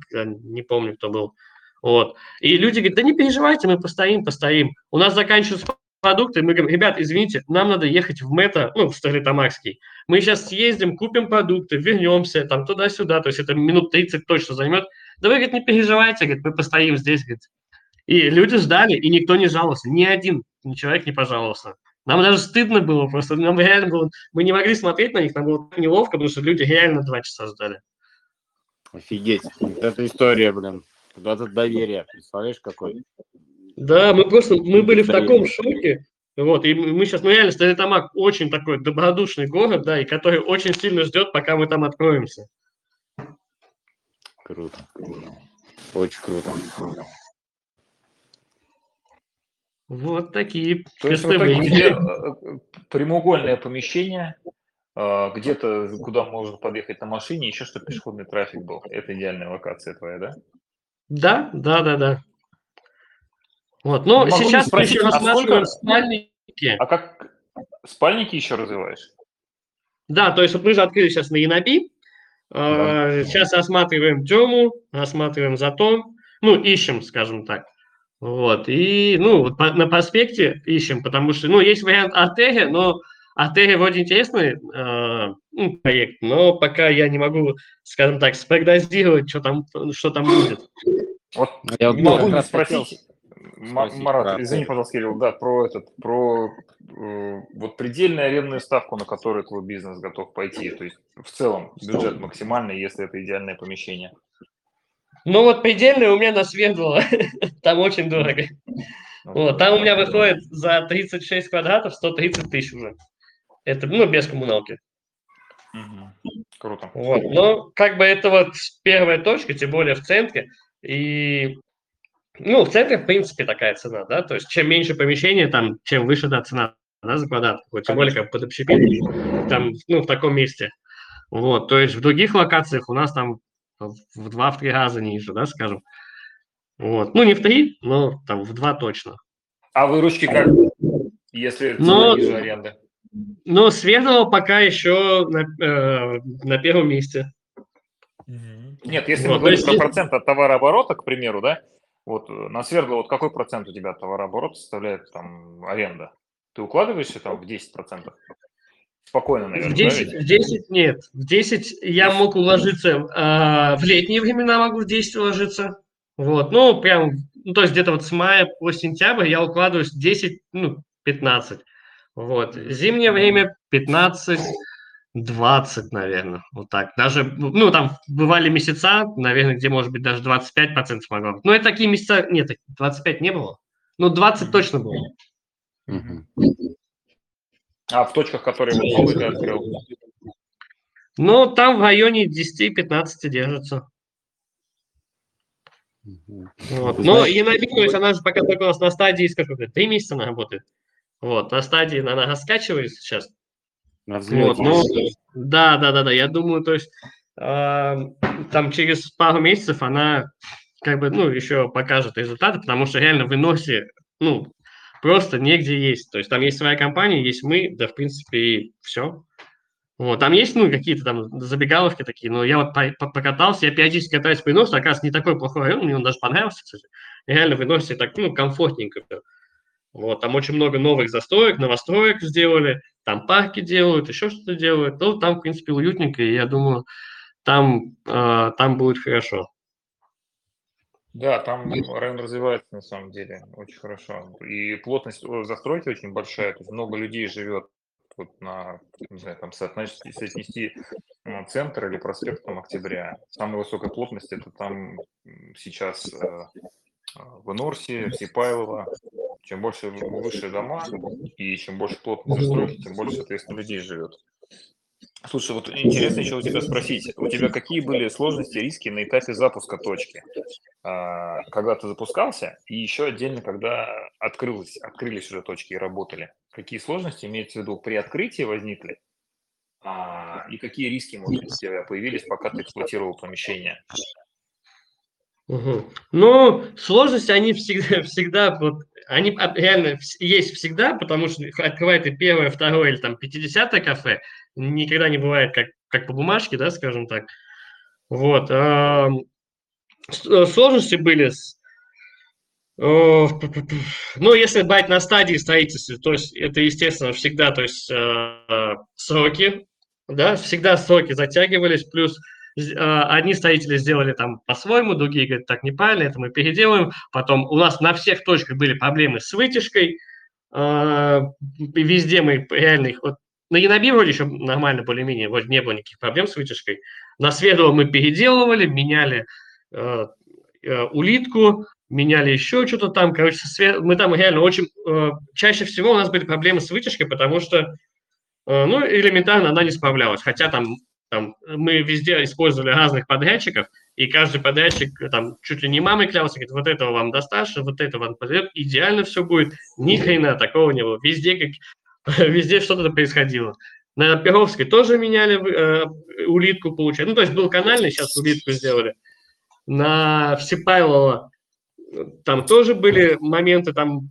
не помню, кто был. Вот. И люди говорят, да не переживайте, мы постоим, постоим. У нас заканчиваются продукты, мы говорим, ребят, извините, нам надо ехать в Мета, ну, в Стерлитамакский. Мы сейчас съездим, купим продукты, вернемся, там, туда-сюда, то есть это минут 30 точно займет. Да вы, говорит, не переживайте, говорит, мы постоим здесь, говорит. И люди ждали, и никто не жаловался, ни один человек не пожаловался. Нам даже стыдно было, просто нам реально было, мы не могли смотреть на них, нам было неловко, потому что люди реально два часа ждали. Офигеть, вот эта история, блин, вот это доверие, представляешь, какой? Да, мы просто, мы были в таком шоке, вот, и мы сейчас, ну реально, Стерлитамак очень такой добродушный город, да, и который очень сильно ждет, пока мы там откроемся. Круто. Очень круто. Вот такие То есть в итоге тебе э, прямоугольное помещение, э, где-то, куда можно подъехать на машине, еще что пешеходный трафик был. Это идеальная локация твоя, да? Да, да, да, да. Вот, но Могу сейчас рассматриваем а спальники. А как спальники еще развиваешь? Да, то есть вот мы же открыли сейчас на Яноби, да. сейчас рассматриваем Тему, рассматриваем Затон, ну, ищем, скажем так. Вот, и, ну, вот по, на проспекте ищем, потому что, ну, есть вариант Артерия, но Артерия вроде интересный э, ну, проект, но пока я не могу, скажем так, спрогнозировать, что там, что там будет. Вот я могу не спросить, спросить Марат, извини, пожалуйста, Кирилл, да, про этот, про э, вот предельную арендную ставку, на которую твой бизнес готов пойти, то есть в целом бюджет максимальный, если это идеальное помещение. Ну вот предельный у меня на Свердлова, там очень дорого. Вот, там у меня выходит за 36 квадратов 130 тысяч уже. Это, ну, без коммуналки. Угу. Круто. Вот, но как бы это вот первая точка, тем более в центре. И, ну, в центре, в принципе, такая цена, да, то есть чем меньше помещения, там, чем выше, да, цена, да, за квадрат. Вот, тем более, как под общепит, там, ну, в таком месте. Вот, то есть в других локациях у нас там в два-три раза ниже, да, скажем. Вот. Ну, не в три, но там в два точно. А выручки как, если но, ниже аренды? Ну, Свердлова пока еще на, э, на первом месте. Нет, если вот, мы говорим про есть... процент от товарооборота, к примеру, да, вот э, на Свердлова, вот какой процент у тебя товарооборота составляет там аренда? Ты укладываешься там в 10%? Спокойно, наверное. В 10, да, в 10 нет. В 10 я мог уложиться, э, в летние времена могу в 10 уложиться. Вот, ну, прям, ну, то есть где-то вот с мая по сентябрь я укладываюсь 10, ну, 15. Вот, зимнее время 15, 20, наверное, вот так. Даже, ну, там бывали месяца, наверное, где, может быть, даже 25% могло быть. Но это такие месяца, нет, 25 не было. Ну, 20 точно было. А в точках, которые вот новые ты открыл? Ну, там в районе 10-15 держится. Вот. Но и на то есть она же пока только у нас на стадии, сколько, три месяца она работает. Вот, на стадии она раскачивается сейчас. Вот, ну, да, да, да, да, я думаю, то есть э, там через пару месяцев она как бы, ну, еще покажет результаты, потому что реально в выносе, ну, просто негде есть. То есть там есть своя компания, есть мы, да, в принципе, и все. Вот, там есть, ну, какие-то там забегаловки такие, но я вот покатался, я периодически катаюсь по Иносу, оказывается, не такой плохой район, мне он даже понравился, кстати. Реально в Иносе так, ну, комфортненько. Вот, там очень много новых застроек, новостроек сделали, там парки делают, еще что-то делают. Ну, там, в принципе, уютненько, и я думаю, там, э, там будет хорошо. Да, там район развивается на самом деле очень хорошо. И плотность застройки очень большая, то есть много людей живет вот на, не знаю, там соотнести, соотнести центр или проспект там, Октября. Самая высокая плотность это там сейчас э, в Энорсе, в Сипайлово. Чем больше выше дома и чем больше плотность застройки, тем больше, соответственно, людей живет. Слушай, вот интересно еще у тебя спросить, у тебя какие были сложности, риски на этапе запуска точки, а, когда ты запускался, и еще отдельно, когда открылось, открылись уже точки и работали? Какие сложности, имеется в виду, при открытии возникли, а, и какие риски, может быть, у тебя появились, пока ты эксплуатировал помещение? Угу. Ну, сложности, они всегда, всегда вот, они реально есть всегда, потому что открывает и первое, второе или там 50 кафе, никогда не бывает как, как по бумажке, да, скажем так. Вот. а, Сложности были с Ну, если брать на стадии строительства, то есть это, естественно, всегда, то есть э, сроки, да, всегда сроки затягивались, плюс э, одни строители сделали там по-своему, другие говорят, так неправильно, это мы переделаем. Потом у нас на всех точках были проблемы с вытяжкой, и везде мы реально их, вот на Яноби вроде еще нормально более-менее, вроде не было никаких проблем с вытяжкой. На Свердлова мы переделывали, меняли э, э, улитку, меняли еще что-то там. Короче, со све- мы там реально очень... э, чаще всего у нас были проблемы с вытяжкой, потому что, э, ну, элементарно она не справлялась. Хотя там, там мы везде использовали разных подрядчиков, и каждый подрядчик э, там чуть ли не мамой клялся, говорит, вот этого вам достаточно, вот это вам подойдет, идеально все будет. Ни хрена такого не было. Везде, как, везде что-то происходило. На Перовской тоже меняли э, улитку, получается. Ну, то есть был канальный, сейчас улитку сделали. На Всепайлова там тоже были моменты, там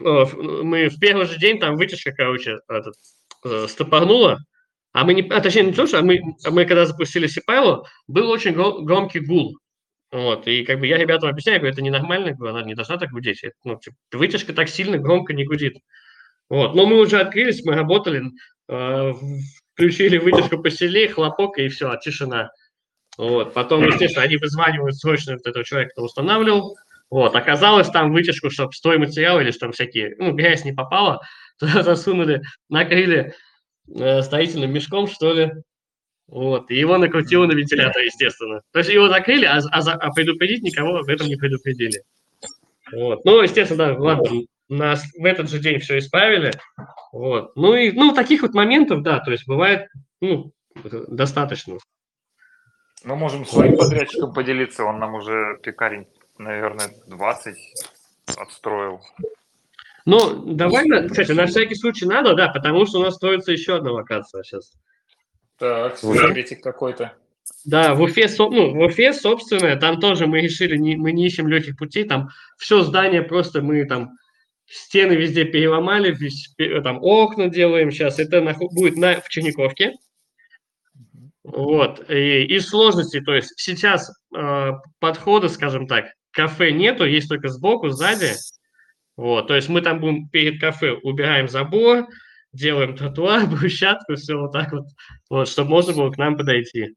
э, мы в первый же день там вытяжка, короче, этот, э, стопорнула, а мы не, а, точнее не то, что а мы, а мы когда запустили Сипайло, был очень гро- громкий гул. Вот, и как бы я ребятам объясняю, говорю, это ненормально, говорю, она не должна так гудеть. Это, ну, типа, вытяжка так сильно громко не гудит. Вот, но мы уже открылись, мы работали, э, включили вытяжку посильнее, хлопок, и все, тишина. Вот. Потом, естественно, они вызванивают срочно вот этого человека, кто устанавливал. Вот. Оказалось, там вытяжку, чтобы стройматериалы или что там всякие, ну, грязь не попала, туда засунули, накрыли э, строительным мешком, что ли. Вот. И его накрутило на вентилятор, естественно. То есть его закрыли, а, а а предупредить никого об этом не предупредили. Вот. Ну, естественно, да, ладно, нас в этот же день все исправили. Вот. Ну, и, ну, таких вот моментов, да, то есть бывает, ну, достаточно. Мы можем своим подрядчиком поделиться, он нам уже пекарень, наверное, 20 отстроил. Ну, давай, кстати, на всякий случай надо, да, потому что у нас строится еще одна локация сейчас. Так, секретик какой-то. Да, в Уфе, ну, в Уфе собственное, там тоже мы решили, не, мы не ищем легких путей, там все здание просто мы там стены везде переломали, весь, там окна делаем сейчас, это наху- будет на, в Черниковке. Вот, и из сложностей, то есть сейчас э, подхода, скажем так, кафе нету, есть только сбоку, сзади. Вот, то есть мы там будем перед кафе убираем забор, делаем тротуар, брусчатку, все вот так вот, вот, чтобы можно было к нам подойти.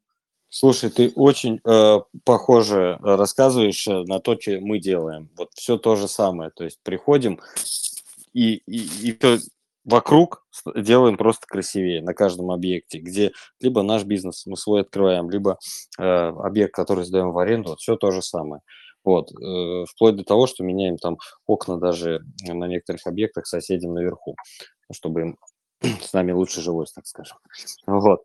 Слушай, ты очень э, похоже э, рассказываешь э, на то, что мы делаем. Вот все то же самое. То есть приходим и, и, и всё вокруг делаем просто красивее на каждом объекте, где либо наш бизнес мы свой открываем, либо э, объект, который сдаем в аренду, вот все то же самое. Вот, э, вплоть до того, что меняем там окна даже на некоторых объектах соседям наверху, чтобы им с нами лучше жилось, так скажем. Вот.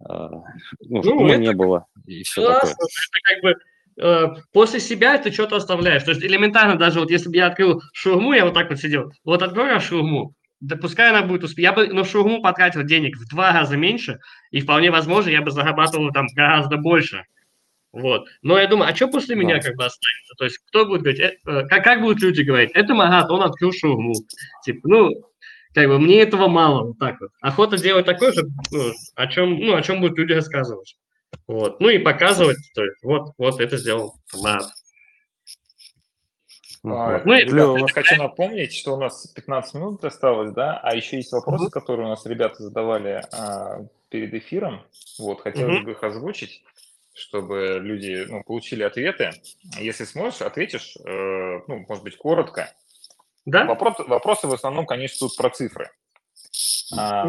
Э, Ну, Ну, шума это не было и все такое. Классно, это как бы э, после себя ты что-то оставляешь. То есть элементарно даже вот если бы я открыл шаурму, я вот так вот сидел, вот открою я шаурму, да пускай она будет успеть. Я бы на шаурму потратил денег в два раза меньше, и вполне возможно, я бы зарабатывал там гораздо больше. Вот. Но я думаю, а что после Да. меня как бы останется? То есть кто будет говорить, э, э, как, как будут люди говорить, это Марат, он открыл шаурму. Типа, ну, как бы мне этого мало, вот так вот. Охота делать такое же, ну, о чем, ну, о чем будут люди рассказывать. Вот. Ну и показывать, то есть, вот, вот это сделал. А, Вот. Ну, ребята, Клёво. я хочу напомнить, что у нас 15 минут осталось, да, а еще есть вопросы, которые у нас ребята задавали а, перед эфиром. Вот, хотелось Мгм. бы их озвучить, чтобы люди ну, получили ответы. Если сможешь, ответишь, э, ну, может быть, коротко. Да? Вопрос- вопросы в основном, конечно, тут про цифры. А.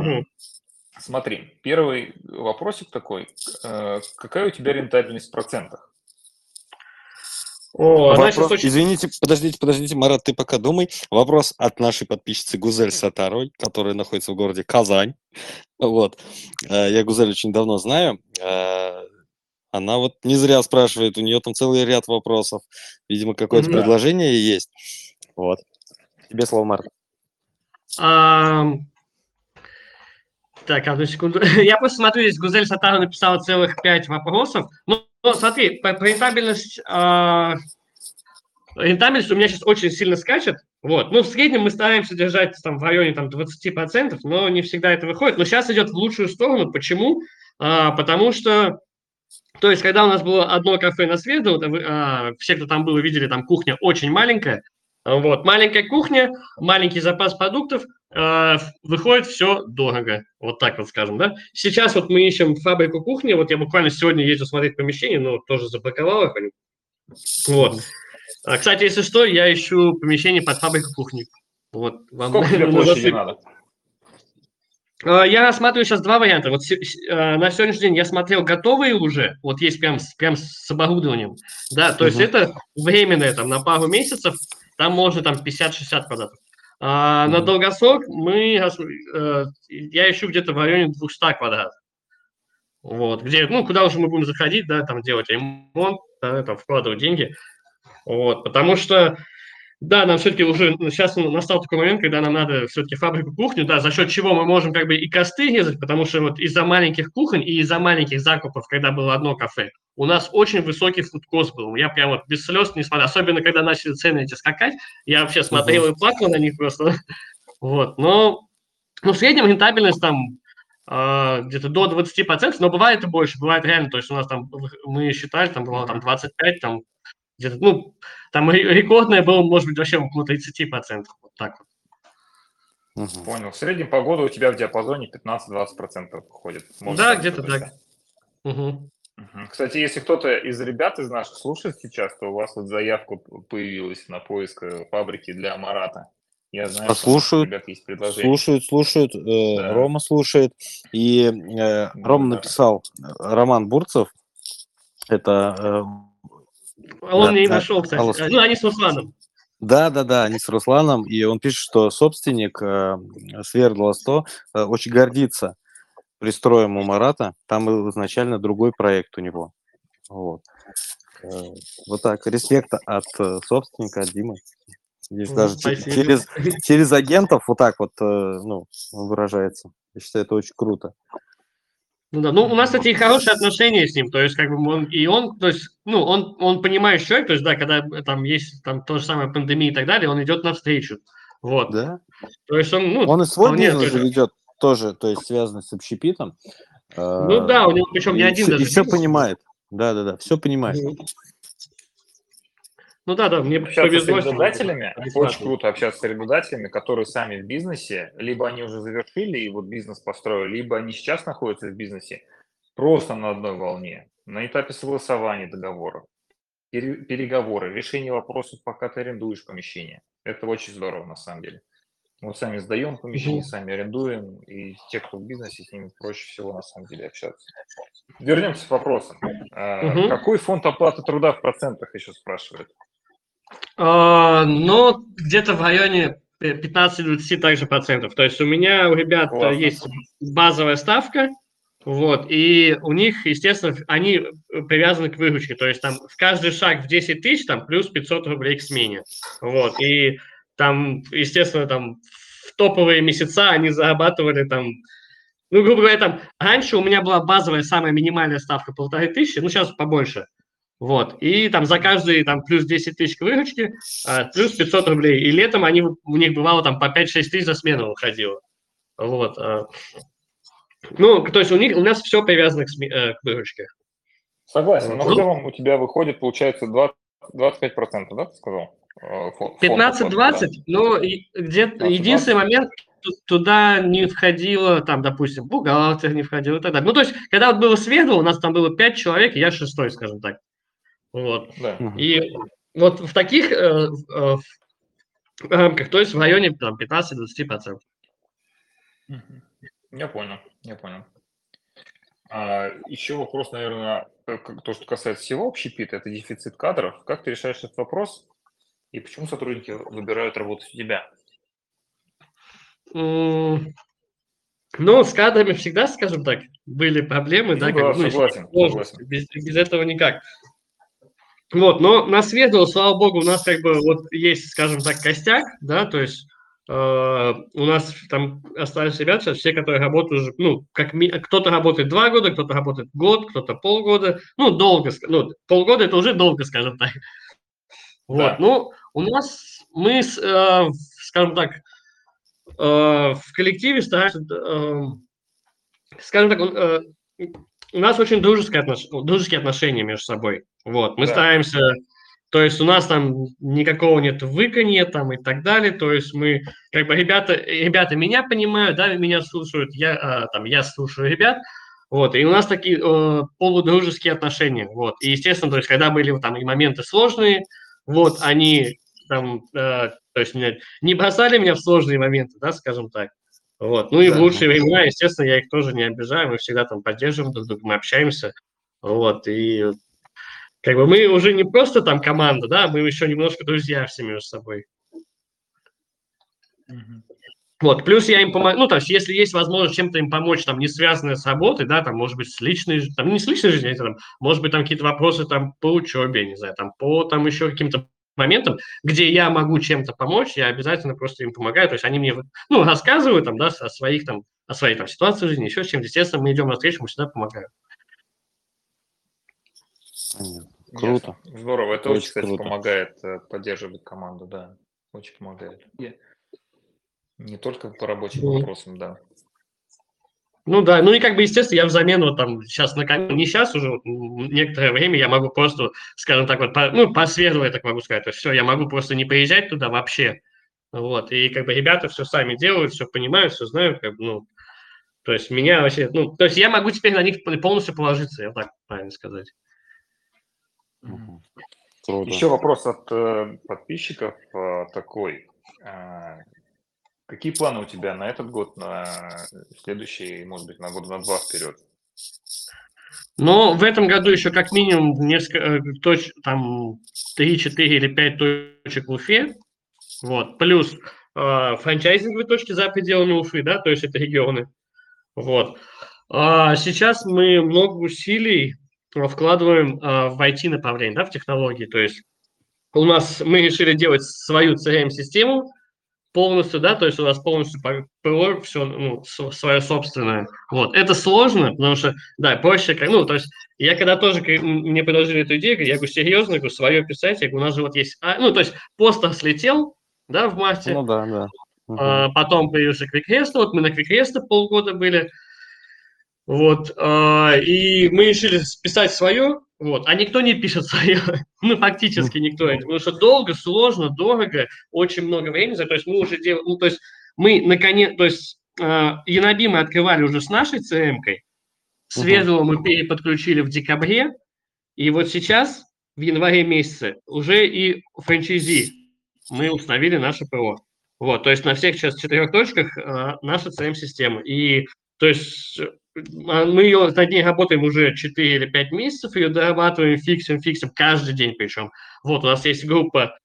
Смотри, первый вопросик такой. э, Какая у тебя рентабельность в процентах? О, Вопрос- очень... Извините, подождите, подождите, Марат, ты пока думай. Вопрос от нашей подписчицы Гузель Сатаровой, которая находится в городе Казань. Вот. Э, Я Гузель очень давно знаю. Э, Она вот не зря спрашивает, у нее там целый ряд вопросов. Видимо, какое-то Мгм. предложение есть. Вот. Тебе слово, Марат. Ам, Так, одну секунду. Я просто смотрю, здесь Гузель Сатарова написала целых пять вопросов. Ну, ну, смотри, по, по рентабельность, а, рентабельность у меня сейчас очень сильно скачет. Вот. Ну, в среднем мы стараемся держать там в районе там, 20%, но не всегда это выходит. Но сейчас идет в лучшую сторону. Почему? А, потому что То есть, когда у нас было одно кафе на среду, а, все, кто там был, видели, там кухня очень маленькая. Вот, маленькая кухня, маленький запас продуктов, а, выходит все дорого. Вот так вот скажем, да. Сейчас вот мы ищем фабрику кухни. Вот я буквально сегодня ездил смотреть помещение, но тоже запаковал их. Вот. А, кстати, если что, я ищу помещение под фабрику кухни. Вот, вам Сколько тебе площади надо? А, Я рассматриваю сейчас два варианта. Вот а, на сегодняшний день я смотрел готовые уже, вот есть прям, с- прям с оборудованием, да, то есть Мгм. это временное, там, на пару месяцев, там можно там 50-60 квадратов. А на долгосрок мы, э, я ищу где-то в районе 200 квадратов. Вот, где, ну, куда уже мы будем заходить, да, там делать ремонт, да, там вкладывать деньги. Вот, потому что, да, нам все-таки уже сейчас настал такой момент, когда нам надо все-таки фабрику кухню, да, за счет чего мы можем как бы и косты резать, потому что вот из-за маленьких кухонь и из-за маленьких закупов, когда было одно кафе, у нас очень высокий фудкост был. Я прям вот без слез не смотрел, особенно когда начали цены эти скакать, я вообще смотрел и плакал на них просто. Вот, но ну, в среднем рентабельность там а, где-то до 20%, но бывает и больше, бывает реально, то есть у нас там, мы считали, там было там 25, там где-то, ну, там ре- рекордное было, может быть, вообще около 30%, вот так вот. Мгм. Понял. В среднем погода у тебя в диапазоне 15-20% выходит. Можно Да, где-то так. Мгм. Кстати, если кто-то из ребят из наших слушает сейчас, то у вас вот заявка появилась на поиск э, фабрики для Марата. Я знаю, что у нас у Послушают, ребят есть предложение. Слушают, слушают. э, Да. Рома слушает. И э, Рома Да. написал, э, Роман Бурцев, это... э, А он Да, мне и нашел, кстати. Алло. Ну, они с Русланом. Да, да, да, они с Русланом, и он пишет, что собственник э, Свердлова 100 э, очень гордится пристроем у Марата. Там был изначально другой проект у него. Вот. Э, Вот так, респект от э, собственника, от Димы. Здесь Мгм, даже спасибо. через, через агентов вот так вот э, ну, выражается. Я считаю, это очень круто. Ну да, ну у нас, кстати, и хорошие отношения с ним, то есть как бы он, и он, то есть, ну, он, он понимающий человек, то есть, да, когда там есть там то же самое пандемия и так далее, он идет навстречу, вот, Да? то есть он, ну, Он и свой бизнес же тоже- ведет тоже, то есть связанный с общепитом. ну да, у него причем не и один всё- даже. И все понимает. Да, да, да, все понимает. Ну да, да, мне Общаться с повезло. с арендодателями, очень круто общаться с арендодателями, которые сами в бизнесе, либо они уже завершили и вот бизнес построили, либо они сейчас находятся в бизнесе, просто на одной волне, на этапе согласования договора, пере- переговоры, решение вопросов, пока ты арендуешь помещение. Это очень здорово на самом деле. Мы сами сдаем помещение, сами арендуем, и те, кто в бизнесе, с ними проще всего на самом деле общаться. Вернемся к вопросам. Мгм. Какой фонд оплаты труда в процентах еще спрашивают? А, ну, где-то в районе 15-20 также процентов. То есть у меня у ребят э, Классно. есть базовая ставка, вот, и у них, естественно, они привязаны к выручке. То есть там в каждый шаг в 10 тысяч там плюс 500 рублей к смене. Вот, и там, естественно, там в топовые месяца они зарабатывали там ну, грубо говоря, там, раньше у меня была базовая самая минимальная ставка полторы тысячи, ну, сейчас побольше. Вот. И там за каждый там плюс 10 тысяч к выручке, а, плюс 500 рублей. И летом они, у них бывало там по 5-6 тысяч за смену выходило. Вот. а. Ну, то есть у них, у нас все привязано к, сме- э, к выручке. Согласен, но в целом у тебя выходит, получается, 20, 25%, да, ты сказал? Э, фонд- фонд 15-20, оплаты, ну, где-то 15-20. единственный момент, ту- туда не входило, там, допустим, бухгалтер не входил и так далее. Ну, то есть, когда вот было светло, у нас там было 5 человек, и я шестой, скажем так. Вот. Да. И вот в таких э, э, рамках, то есть в районе там, 15-20%. Мгм. Я понял, я понял. А, еще вопрос, наверное, э, то, что касается всего общепита, это дефицит кадров. Как ты решаешь этот вопрос? И почему сотрудники выбирают работать у тебя? Ну, с кадрами всегда, скажем так, были проблемы, Ну да, да, как бы, ну, согласен, сложности. согласен. Без, без этого никак. Вот, но на Светлого, слава богу, у нас как бы вот есть, скажем так, костяк, да, то есть э, у нас там остались ребята сейчас, все, которые работают уже, ну, как ми- кто-то работает два года, кто-то работает год, кто-то полгода, ну, долго, ну, полгода это уже долго, скажем так. Вот, Да. ну, у нас, мы, э, скажем так, э, в коллективе стараемся, э, скажем так, э, у нас очень дружеские, отнош... дружеские отношения между собой. Вот, мы Да. стараемся, то есть у нас там никакого нет выканья там и так далее, то есть мы, как бы, ребята, ребята меня понимают, да, меня слушают, я, а, там, я слушаю ребят, вот, и у нас такие э, полудружеские отношения, вот, и, естественно, то есть, когда были там и моменты сложные, вот, они там, э, то есть, меня, не бросали меня в сложные моменты, да, скажем так, вот. Ну и Да. в лучшие времена, естественно, я их тоже не обижаю, мы всегда там поддерживаем друг друга, мы общаемся, вот, и как бы мы уже не просто там команда, да, мы еще немножко друзья все между собой. Вот, плюс я им помогу, ну, то есть, если есть возможность чем-то им помочь, там, не связанное с работой, да, там, может быть, с личной, там, не с личной жизнью, а там, может быть, там какие-то вопросы, там, по учебе, не знаю, там, по, там, еще каким-то моментам, где я могу чем-то помочь, я обязательно просто им помогаю, то есть, они мне, ну, рассказывают, там, да, о своих, там, о своей, там, ситуации в жизни, еще с чем-то, естественно, мы идем навстречу, мы всегда помогаем. Круто. Ясно. Здорово. Это Очень очень, кстати, круто. помогает э, поддерживать команду, да. Очень помогает. Не только по рабочим Мгм. вопросам, да. Ну да, ну и как бы, естественно, я взамен вот там сейчас, наконец, не сейчас уже, вот, некоторое время я могу просто, скажем так, вот, по, ну, по свету я так могу сказать, то есть все, я могу просто не приезжать туда вообще, вот, и как бы ребята все сами делают, все понимают, все знают, как бы, ну, то есть меня вообще, ну, то есть я могу теперь на них полностью положиться, я так правильно сказать. Круто. Еще вопрос от э, подписчиков э, такой. А, какие планы у тебя на этот год, на следующий, может быть, на год на два вперед? Но в этом году еще как минимум несколько э, точ, там 3, 4 или 5 точек в Уфе. Вот. Плюс э, франчайзинговые точки за пределами Уфы, да, то есть это регионы. Вот. А сейчас мы много усилий э, вкладываем э, в IT-направление, да, в технологии. То есть у нас мы решили делать свою CRM-систему полностью, да, то есть у нас полностью ПО все, ну, свое собственное. Вот. Это сложно, потому что, да, проще, как, ну, то есть я когда тоже, мне предложили эту идею, я говорю, серьезно, я говорю, свое писать, я говорю, у нас же вот есть, а, ну, то есть постер слетел, да, в марте, Ну да, да. А, потом появился QuickRest, вот мы на QuickRest полгода были, вот, а, и мы решили списать свое, вот, а никто не пишет свое, ну, фактически никто, потому что долго, сложно, дорого, очень много времени, то есть мы уже делаем, ну, то есть мы наконец, то есть Яноби мы открывали уже с нашей CM-кой, Светлого мы переподключили в декабре, и вот сейчас, в январе месяце, уже и франчайзи мы установили наше ПО. Вот, то есть на всех сейчас четырех точках а, наша CRM-система. И то есть э, мы ее, над ней работаем уже 4 или 5 месяцев, ее дорабатываем, фиксим, фиксим каждый день причем. Вот, у нас есть группа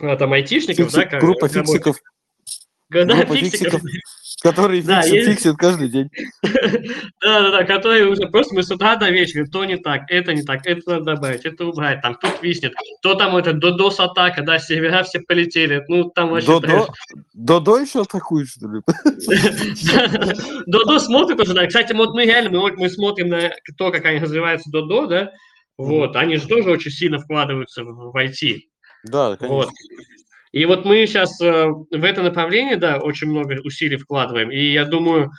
а, там айтишников, Фикси- да, Группа фиксиков, фиксиков. фиксиков. которые Да, фиксят, есть- фиксят каждый день. Да-да-да, которые уже просто мы с утра до вечера, то не так, это не так, это надо добавить, это убрать, там тут виснет, то там это додос атака, да, сервера все полетели, ну там вообще... Додо, Додо еще атакует, что ли? Додо смотрит уже, да. Кстати, вот мы реально, мы, смотрим на то, как они развиваются Додо, да, вот, они же тоже очень сильно вкладываются в, IT. Да, Вот. И вот мы сейчас э, в это направление, да, очень много усилий вкладываем. И я думаю,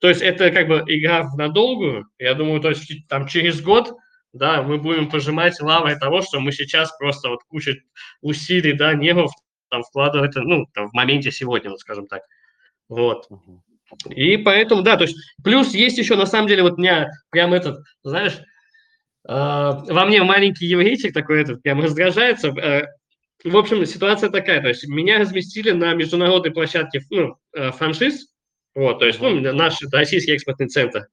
то есть это как бы игра в надолгую. Я думаю, то есть там через год, да, мы будем пожимать лавой того, что мы сейчас просто вот куча усилий, да, нервов там вкладываем, это, ну, там, в моменте сегодня, вот скажем так. Вот. И поэтому, да, то есть, плюс есть еще, на самом деле, вот у меня прям этот, знаешь, э, во мне маленький еврейчик такой этот, прям раздражается. э, в общем, ситуация такая, то есть меня разместили на международной площадке ну, э, франшиз, вот, то есть, ну, наш российский экспортный центр,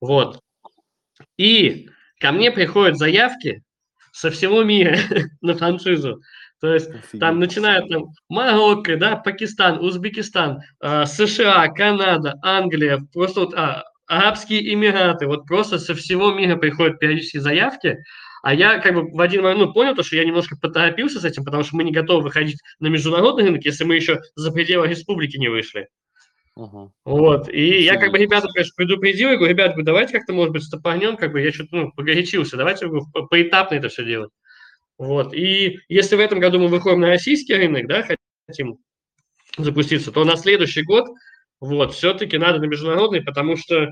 вот. И ко мне приходят заявки со всего мира на франшизу. То есть Офигеть. там начинают там Марокко, да, Пакистан, Узбекистан, э, США, Канада, Англия, просто вот а, Арабские Эмираты, вот просто со всего мира приходят периодически заявки, а я как бы в один момент ну, понял, то, что я немножко поторопился с этим, потому что мы не готовы выходить на международный рынок, если мы еще за пределы республики не вышли. Мгм. Вот, и я как бы ребята, конечно, предупредил, я говорю, ребят, давайте как-то, может быть, стопорнем, как бы я что-то, ну, погорячился, давайте говорю, по- поэтапно это все делать. Вот, и если в этом году мы выходим на российский рынок, да, хотим запуститься, то на следующий год, вот, все-таки надо на международный, потому что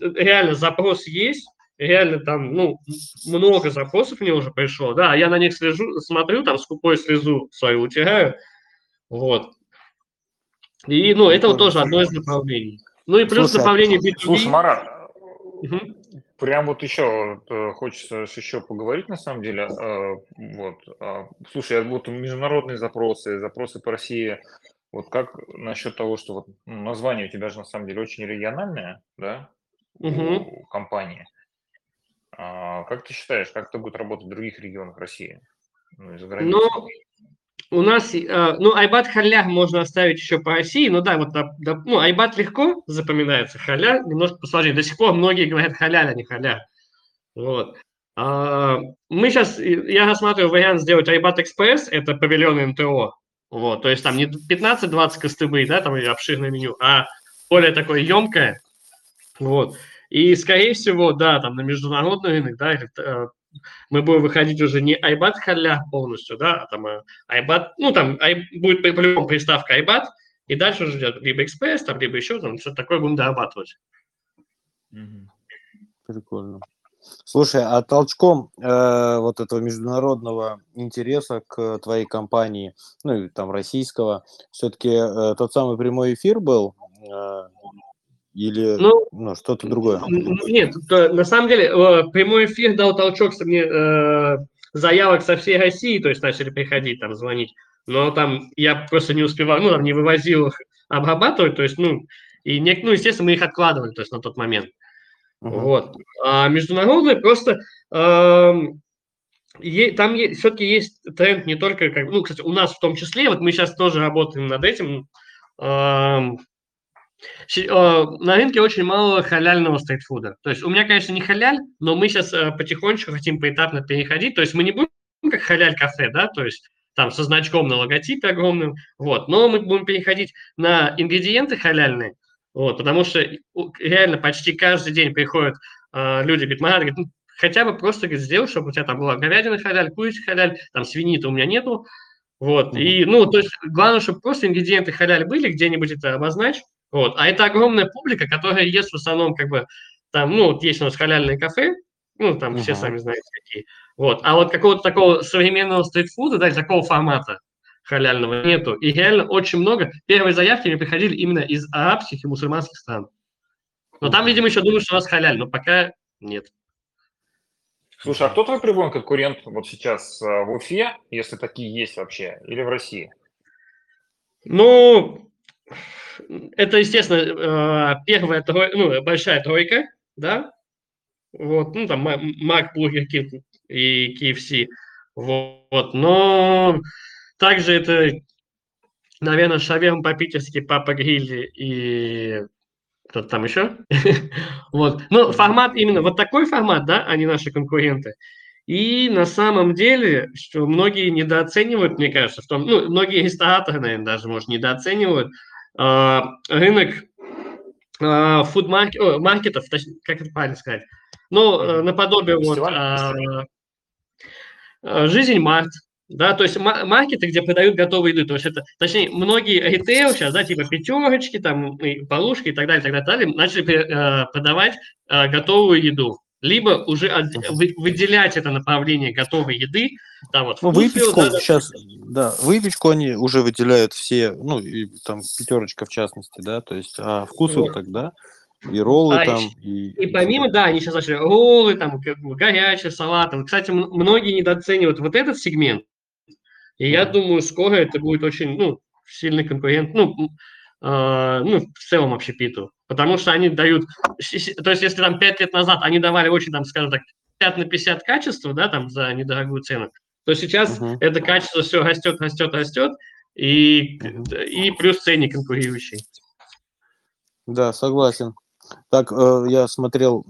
реально запрос есть, реально там, ну, много запросов мне уже пришло, да, я на них слежу, смотрю, там скупой слезу свою утираю, вот. И, ну, это вот тоже одно из направлений. Ну и плюс Слушай, а направление B2B. Слушай, Марат, Мгм. Прям вот еще э, хочется еще поговорить на самом деле. э, Вот, а, слушай, а вот международные запросы, запросы по России. Вот как насчет того, что вот ну, название у тебя же на самом деле очень региональное, да, Мгм. у компании. А Как ты считаешь, как это будет работать в других регионах России? Ну? Ну, у нас, э, ну, Айбат Халях можно оставить еще по России, ну да, вот, ну, Айбат легко запоминается, Халя немножко посложнее. До сих пор многие говорят Халяль, а не Халя. Вот. А, мы сейчас, я рассматриваю вариант сделать Айбат Экспресс, это павильон МТО, вот, то есть там не 15-20 костыбы, да, там обширное меню, а более такое емкое, вот. И, скорее всего, да, там на международный рынок, да, или, э, мы будем выходить уже не Айбат Халя полностью, да, а там э, Айбат, ну, там ай, будет по- по-любому приставка Айбат, и дальше уже идет либо Экспресс, там, либо еще там что-то такое будем дорабатывать. Прикольно. Слушай, а толчком э, вот этого международного интереса к твоей компании, ну и там российского, все-таки тот самый прямой эфир был э, или Ну, ну, что-то другое? Нет, то, на самом деле э, прямой эфир дал толчок, мне э, заявок со всей России, то есть начали приходить, там, звонить. Но там я просто не успевал, ну, там, не вывозил их обрабатывать, то есть, ну, и, не, ну, естественно, мы их откладывали, то есть, на тот момент. Мгм. Вот. А международные просто... эм, е- там все-таки есть тренд не только, как, ну, кстати, у нас в том числе, вот мы сейчас тоже работаем над этим. э, На рынке очень мало халяльного стритфуда. То есть у меня, конечно, не халяль, но мы сейчас потихонечку хотим поэтапно переходить. То есть мы не будем как халяль-кафе, да, то есть там со значком на логотипе огромным, вот, но мы будем переходить на ингредиенты халяльные, вот, потому что реально почти каждый день приходят э, люди, говорят, Марат, говорит, ну, хотя бы просто говорит, сделай, чтобы у тебя там была говядина халяль, курица халяль, там свиньи-то у меня нету, вот, Мгм. и, ну, то есть главное, чтобы просто ингредиенты халяль были, где-нибудь это обозначь, вот. А это огромная публика, которая ест в основном как бы там, ну, вот есть у нас халяльные кафе, ну, там все Мгм. сами знаете какие. Вот. А вот какого-то такого современного стритфуда, да, такого формата халяльного нету. И реально очень много. Первые заявки мне приходили именно из арабских и мусульманских стран. Но там, видимо, еще думают, что у нас халяль, но пока нет. Слушай, а кто твой прямой конкурент вот сейчас э, в Уфе, если такие есть вообще, или в России? Ну, это, естественно, э, первая трой- ну, большая тройка, да, вот, ну, там, Ма- Мак, Burger King и KFC, вот, но также это, наверное, шаверм по-питерски, Папа Гриль и кто-то там еще, вот, ну, формат именно, вот такой формат, да, они наши конкуренты, и на самом деле, что многие недооценивают, мне кажется, в том, ну, многие рестораторы, наверное, даже, может, недооценивают а, рынок а, фуд-маркет, о, маркетов, точ- как это правильно сказать, ну, э, наподобие вот Фестиваль? а, а, жизнь март, да, то есть ма- маркеты, где продают готовую еду, то есть это, точнее, многие ритейл сейчас, да, типа пятерочки, там, и полушки и так далее, и так далее, начали э, продавать э, готовую еду, либо уже от- вы- выделять это направление готовой еды, там вот Ну, выпечку да, сейчас, да, выпечку они уже выделяют все, ну, и там пятерочка в частности, да, то есть, а вкусы Вот. тогда, и роллы А, и там, щ- и... И помимо, да, они сейчас начали роллы, там, горячие, салаты. Вот, Кстати, многие недооценивают вот этот сегмент. И я думаю, скоро это будет очень, ну, сильный конкурент, ну, а, ну, в целом общепиту. Потому что они дают, то есть если там 5 лет назад они давали очень, там, скажем так, 50 на 50 качество, да, там, за недорогую цену, то сейчас Мгм. это качество все растет, растет, растет, и, Мгм. и плюс ценник конкурирующий. Да, согласен. Так, э, я смотрел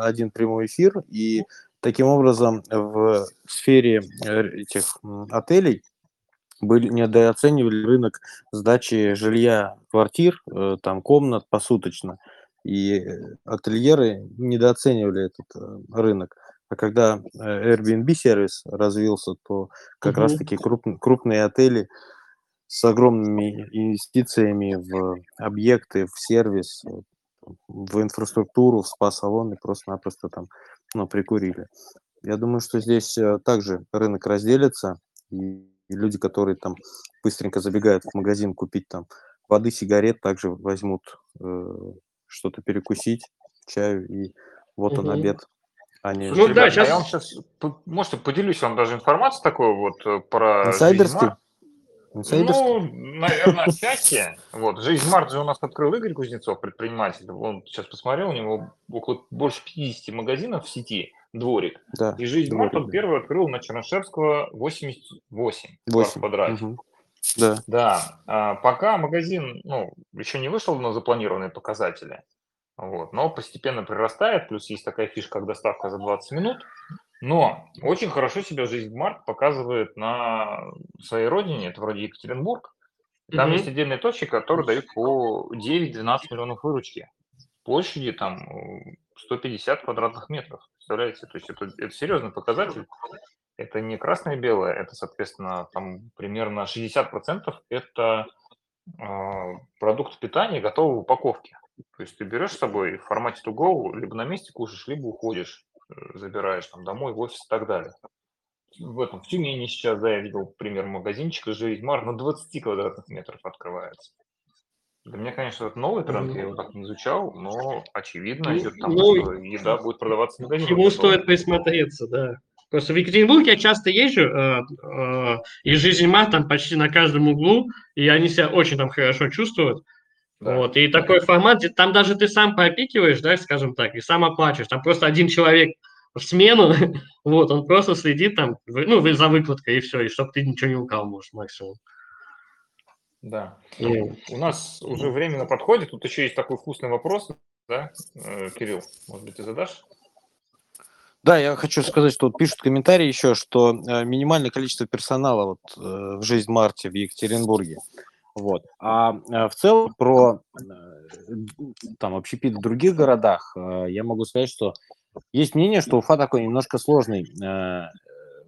один прямой эфир, и таким образом в сфере э, этих отелей были, недооценивали рынок сдачи жилья, квартир, э, там комнат посуточно, и ательеры недооценивали этот рынок. А когда э, Airbnb-сервис развился, то как Мгм. раз-таки круп- крупные отели с огромными инвестициями в объекты, в сервис, в инфраструктуру, в спа-салон и просто-напросто там ну, прикурили. Я думаю, что здесь э, также рынок разделится, и, люди, которые там быстренько забегают в магазин купить там воды, сигарет, также возьмут э, что-то перекусить, чаю, и вот он Мгм. обед. Они Ну да, Ребят, а щас- я вам сейчас, может, поделюсь вам даже информацией такой вот э, про инсайдерский. Инсайдерский? Ну, наверное, отчасти. Вот, Жизнь Март же у нас открыл Игорь Кузнецов, предприниматель. Он сейчас посмотрел, у него около больше 50 магазинов в сети, дворик. да. И Жизнь дворик, Март он да. первый открыл на Чернышевского 88 в Восемь. квадрате. Мгм. Да. Да, а, пока магазин, ну, еще не вышел на запланированные показатели, вот, но постепенно прирастает, плюс есть такая фишка, как доставка за 20 минут, но очень хорошо себя жизнь Март показывает на своей родине, это вроде Екатеринбург, там Мгм. есть отдельные точки, которые дают по 9-12 миллионов выручки, площади там э, 150 квадратных метров, представляете, то есть это, это серьезный показатель, это не красное и белое, это, соответственно, там примерно 60% это а, продукт питания готовой в упаковке. То есть ты берешь с собой в формате to go, либо на месте кушаешь, либо уходишь, э, забираешь там домой, в офис и так далее. В этом в Тюмени сейчас, да, я видел пример магазинчика «Жизнь Мар» на 20 квадратных метров открывается. Для меня, конечно, это новый тренд, я его так не изучал, но очевидно Ну, идет тому, ну, что еда будет продаваться в К магазинах. Ему стоит присмотреться, да. Просто в Екатеринбург я часто езжу, э, э, и жизнь мат там почти на каждом углу, и они себя очень там хорошо чувствуют. Да. Вот, и такой формат, где там даже ты сам пропикиваешь, да, скажем так, и сам оплачиваешь. Там просто один человек в смену, вот, он просто следит там, ну, вы за выкладкой, и все, и чтобы ты ничего не украл, может, максимум. Да. Ну, У нас уже время на подходе. Тут еще есть такой вкусный вопрос, да, э, Кирилл? Может быть, ты задашь? Да, я хочу сказать, что вот пишут комментарии еще, что э, минимальное количество персонала вот, э, в жизнь Марте в Екатеринбурге. Вот. А э, в целом про э, там общепит в других городах э, я могу сказать, что есть мнение, что Уфа такой немножко сложный э,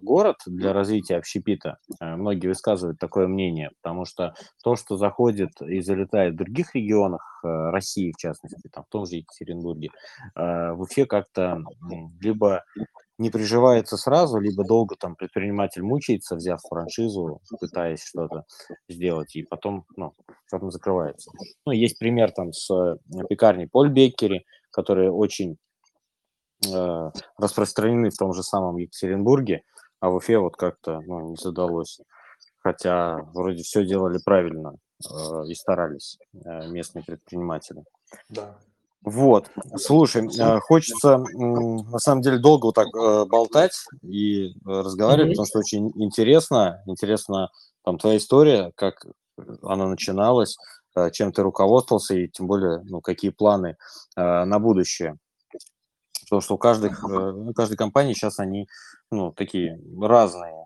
город для развития общепита. Многие высказывают такое мнение, потому что то, что заходит и залетает в других регионах России, в частности, там, в том же Екатеринбурге, в Уфе как-то либо не приживается сразу, либо долго там предприниматель мучается, взяв франшизу, пытаясь что-то сделать, и потом, ну, потом закрывается. Ну, есть пример там с э, пекарней Поль Беккери, которые очень э, распространены в том же самом Екатеринбурге, а в Уфе вот как-то ну, не задалось. Хотя вроде все делали правильно э, и старались э, местные предприниматели. Да. Вот, слушай, э, хочется на самом деле долго вот так э, болтать и э, разговаривать, Мгм. потому что очень интересно, интересно там твоя история, как она начиналась, э, чем ты руководствовался и тем более, ну, какие планы на будущее. Потому что у каждых, э, у каждой компании сейчас они, ну, такие разные.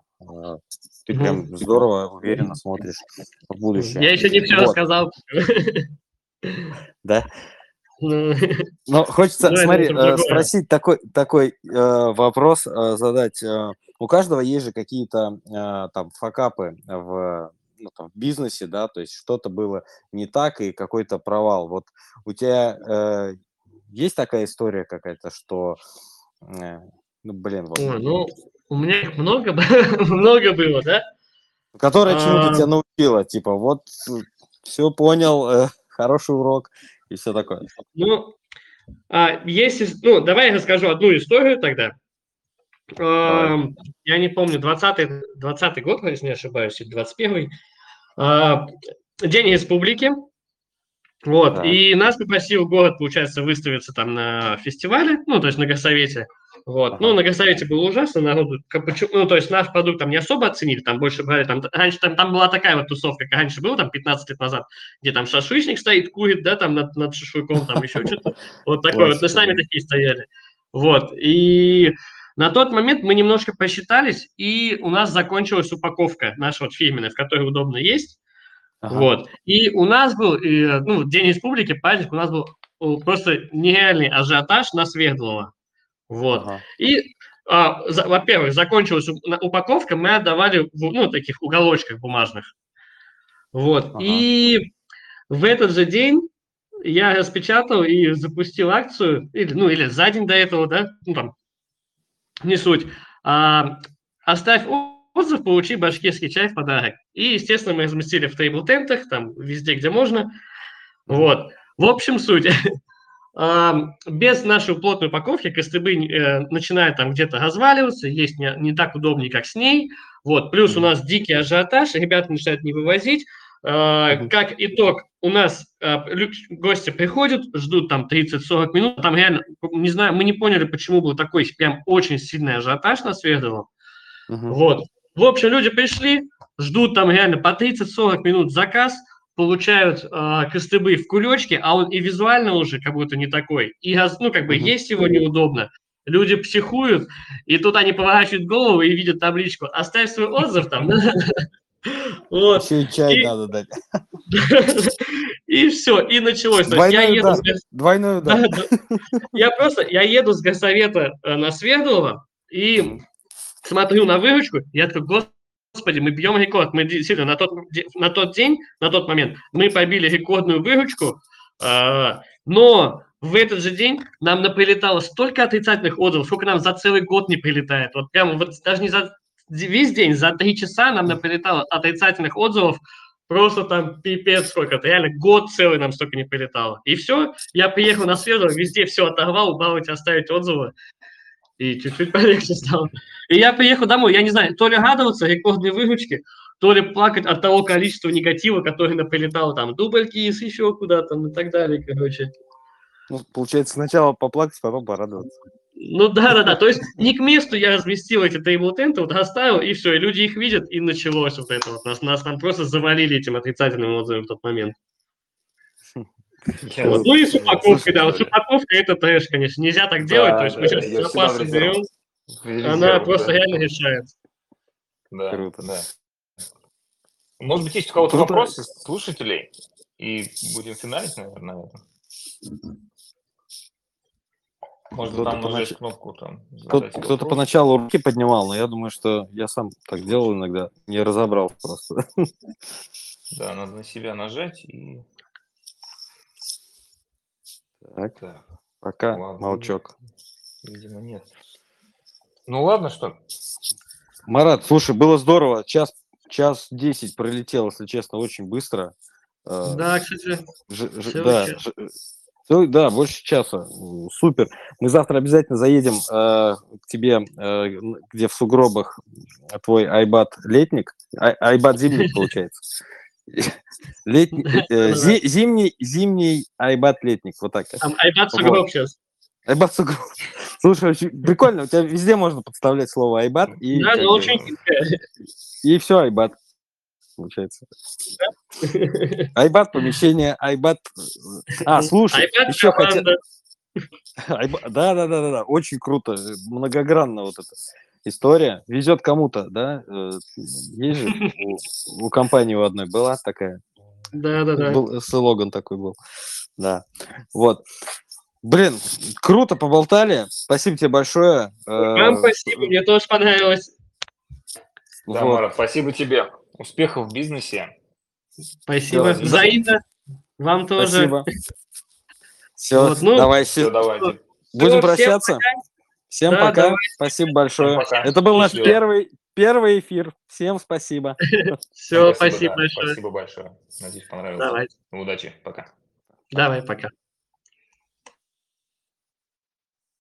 Ты прям здорово, уверенно смотришь в будущее. Я еще не все Вот. рассказал. Да? Ну, Ну, хочется, Ну, это смотри, э, спросить такой, такой э, вопрос, э, задать. э, у каждого есть же какие-то э, там факапы в, ну, там, в бизнесе, да, то есть что-то было не так и какой-то провал. Вот у тебя э, есть такая история какая-то, что, э, ну, блин, вот, ой, ну, у меня их много, много было, да? которая чему-то а- тебя научила, типа, вот все понял, э, хороший урок и все такое. Ну, а, есть, ис- ну, давай я расскажу одну историю тогда. Ам, Я не помню, 20-й, 20 год, если не ошибаюсь, или 21-й. А, День республики. Вот, Так. и нас попросил город, получается, выставиться там на фестивале, ну, то есть на Госсовете. Вот. Ну, Ага. на Госсовете было ужасно, народу, ну, то есть наш продукт там не особо оценили, там больше брали, там, раньше там, там была такая вот тусовка, как раньше было, там, 15 лет назад, где там шашлычник стоит, курит, да, там, над, над шашлыком, там, еще что-то, вот такое, вот, с нами такие стояли, вот, и на тот момент мы немножко посчитались, и у нас закончилась упаковка наша вот фирменная, в которой удобно есть, Ага. вот. И у нас был, ну, День республики, праздник, у нас был просто нереальный ажиотаж на Свердлова. Вот. Ага. И, а, за- во-первых, закончилась упаковка, мы отдавали в, ну, таких уголочках бумажных. Вот. Ага. И в этот же день я распечатал и запустил акцию, или, ну, или за день до этого, да, ну, там, не суть. А, оставь отзыв, получи башкирский чай в подарок. И, естественно, мы разместили в тейбл-тентах, там, везде, где можно. Вот. В общем, суть. Без нашей плотной упаковки костыбы э, начинают там где-то разваливаться, есть не, не так удобнее, как с ней. Вот. Плюс у нас дикий ажиотаж, ребята начинают не вывозить. А, как итог, у нас а, гости приходят, ждут там 30-40 минут, там реально, не знаю, мы не поняли, почему был такой прям очень сильный ажиотаж на Свердловом. Uh-huh. Вот. В общем, люди пришли, ждут там реально по 30-40 минут заказ – получают э, костыбы в кулечке, а он и визуально уже как будто не такой. И, ну, как бы, есть его неудобно. Люди психуют, и тут они поворачивают голову и видят табличку «Оставь свой отзыв там». Вот. Еще и чай надо дать. И все, и началось. Двойную да. Двойную да. Я просто, я еду с Госсовета э, на Свердлова и смотрю на выручку, я такой, господи, мы бьем рекорд. Мы действительно на тот, на тот день, на тот момент мы побили рекордную выручку, э, но в этот же день нам прилетало столько отрицательных отзывов, сколько нам за целый год не прилетает. Вот прямо вот даже не за весь день, за три часа нам прилетало отрицательных отзывов просто там пипец сколько, это реально год целый нам столько не прилетало. И все, я приехал на среду, везде все оторвал, убавить, оставить отзывы и чуть-чуть полегче стало. И я приехал домой, я не знаю, то ли радоваться рекордной выручке, то ли плакать от того количества негатива, который наприлетал там дубль кейс, еще куда-то и так далее, короче. Ну, получается, сначала поплакать, потом порадоваться. Ну да, да, да. То есть не к месту я разместил эти тейбл-тенты, вот оставил, и все, и люди их видят, и началось вот это вот. Нас, нас там просто завалили этим отрицательным отзывом в тот момент. Вот. Ну и с упаковкой, да. Вот с упаковкой это трэш, конечно. Нельзя так делать. То есть мы сейчас запасы берем, она просто реально решает. Да, Круто. да. Может быть, есть у кого-то вопросы слушателей? И будем финалить, наверное, на этом. Может, кто-то там понач... кнопку там. Кто-то, кто-то поначалу руки поднимал, но я думаю, что я сам так делал иногда, не разобрал просто. Да, надо на себя нажать и так, так. пока ладно, молчок. Видимо, нет. Ну ладно, что. Марат, слушай, было здорово. Час, час десять пролетел, если честно, очень быстро. Э, да, кстати. Ж, ж, да, ж, да, больше часа. Супер. Мы завтра обязательно заедем э, к тебе, э, где в сугробах твой айбат летник, ай, айбат зимник получается. Летний, э, зи, зимний, зимний айбат летник, вот так. Там айбат сугроб вот. сейчас. Айбат сугроб. Слушай, очень прикольно, у тебя везде можно подставлять слово айбат. И, да, но очень И все, айбат, получается. Айбат, помещение, айбат. А, слушай, айбат еще хотел... Да, да, да, да, да, очень круто, многогранно вот это история. Везет кому-то, да? Э, есть же у, у компании у одной была такая. Да, да, да. Был, слоган такой был. Да. Вот. Блин, круто поболтали. Спасибо тебе большое. Э, Вам спасибо, мне тоже понравилось. Да, вот. Мара, спасибо тебе. Успехов в бизнесе. Спасибо. Все, Взаимно. Вам тоже. Спасибо. Все, вот, ну, давай, все, давайте. Будем прощаться. Пока. Всем да, пока. Давай. Спасибо большое. Пока. Это был наш первый, первый эфир. Всем спасибо. Все, спасибо, большое. Спасибо большое. Надеюсь, понравилось. Давай. Удачи. Пока. Давай, пока.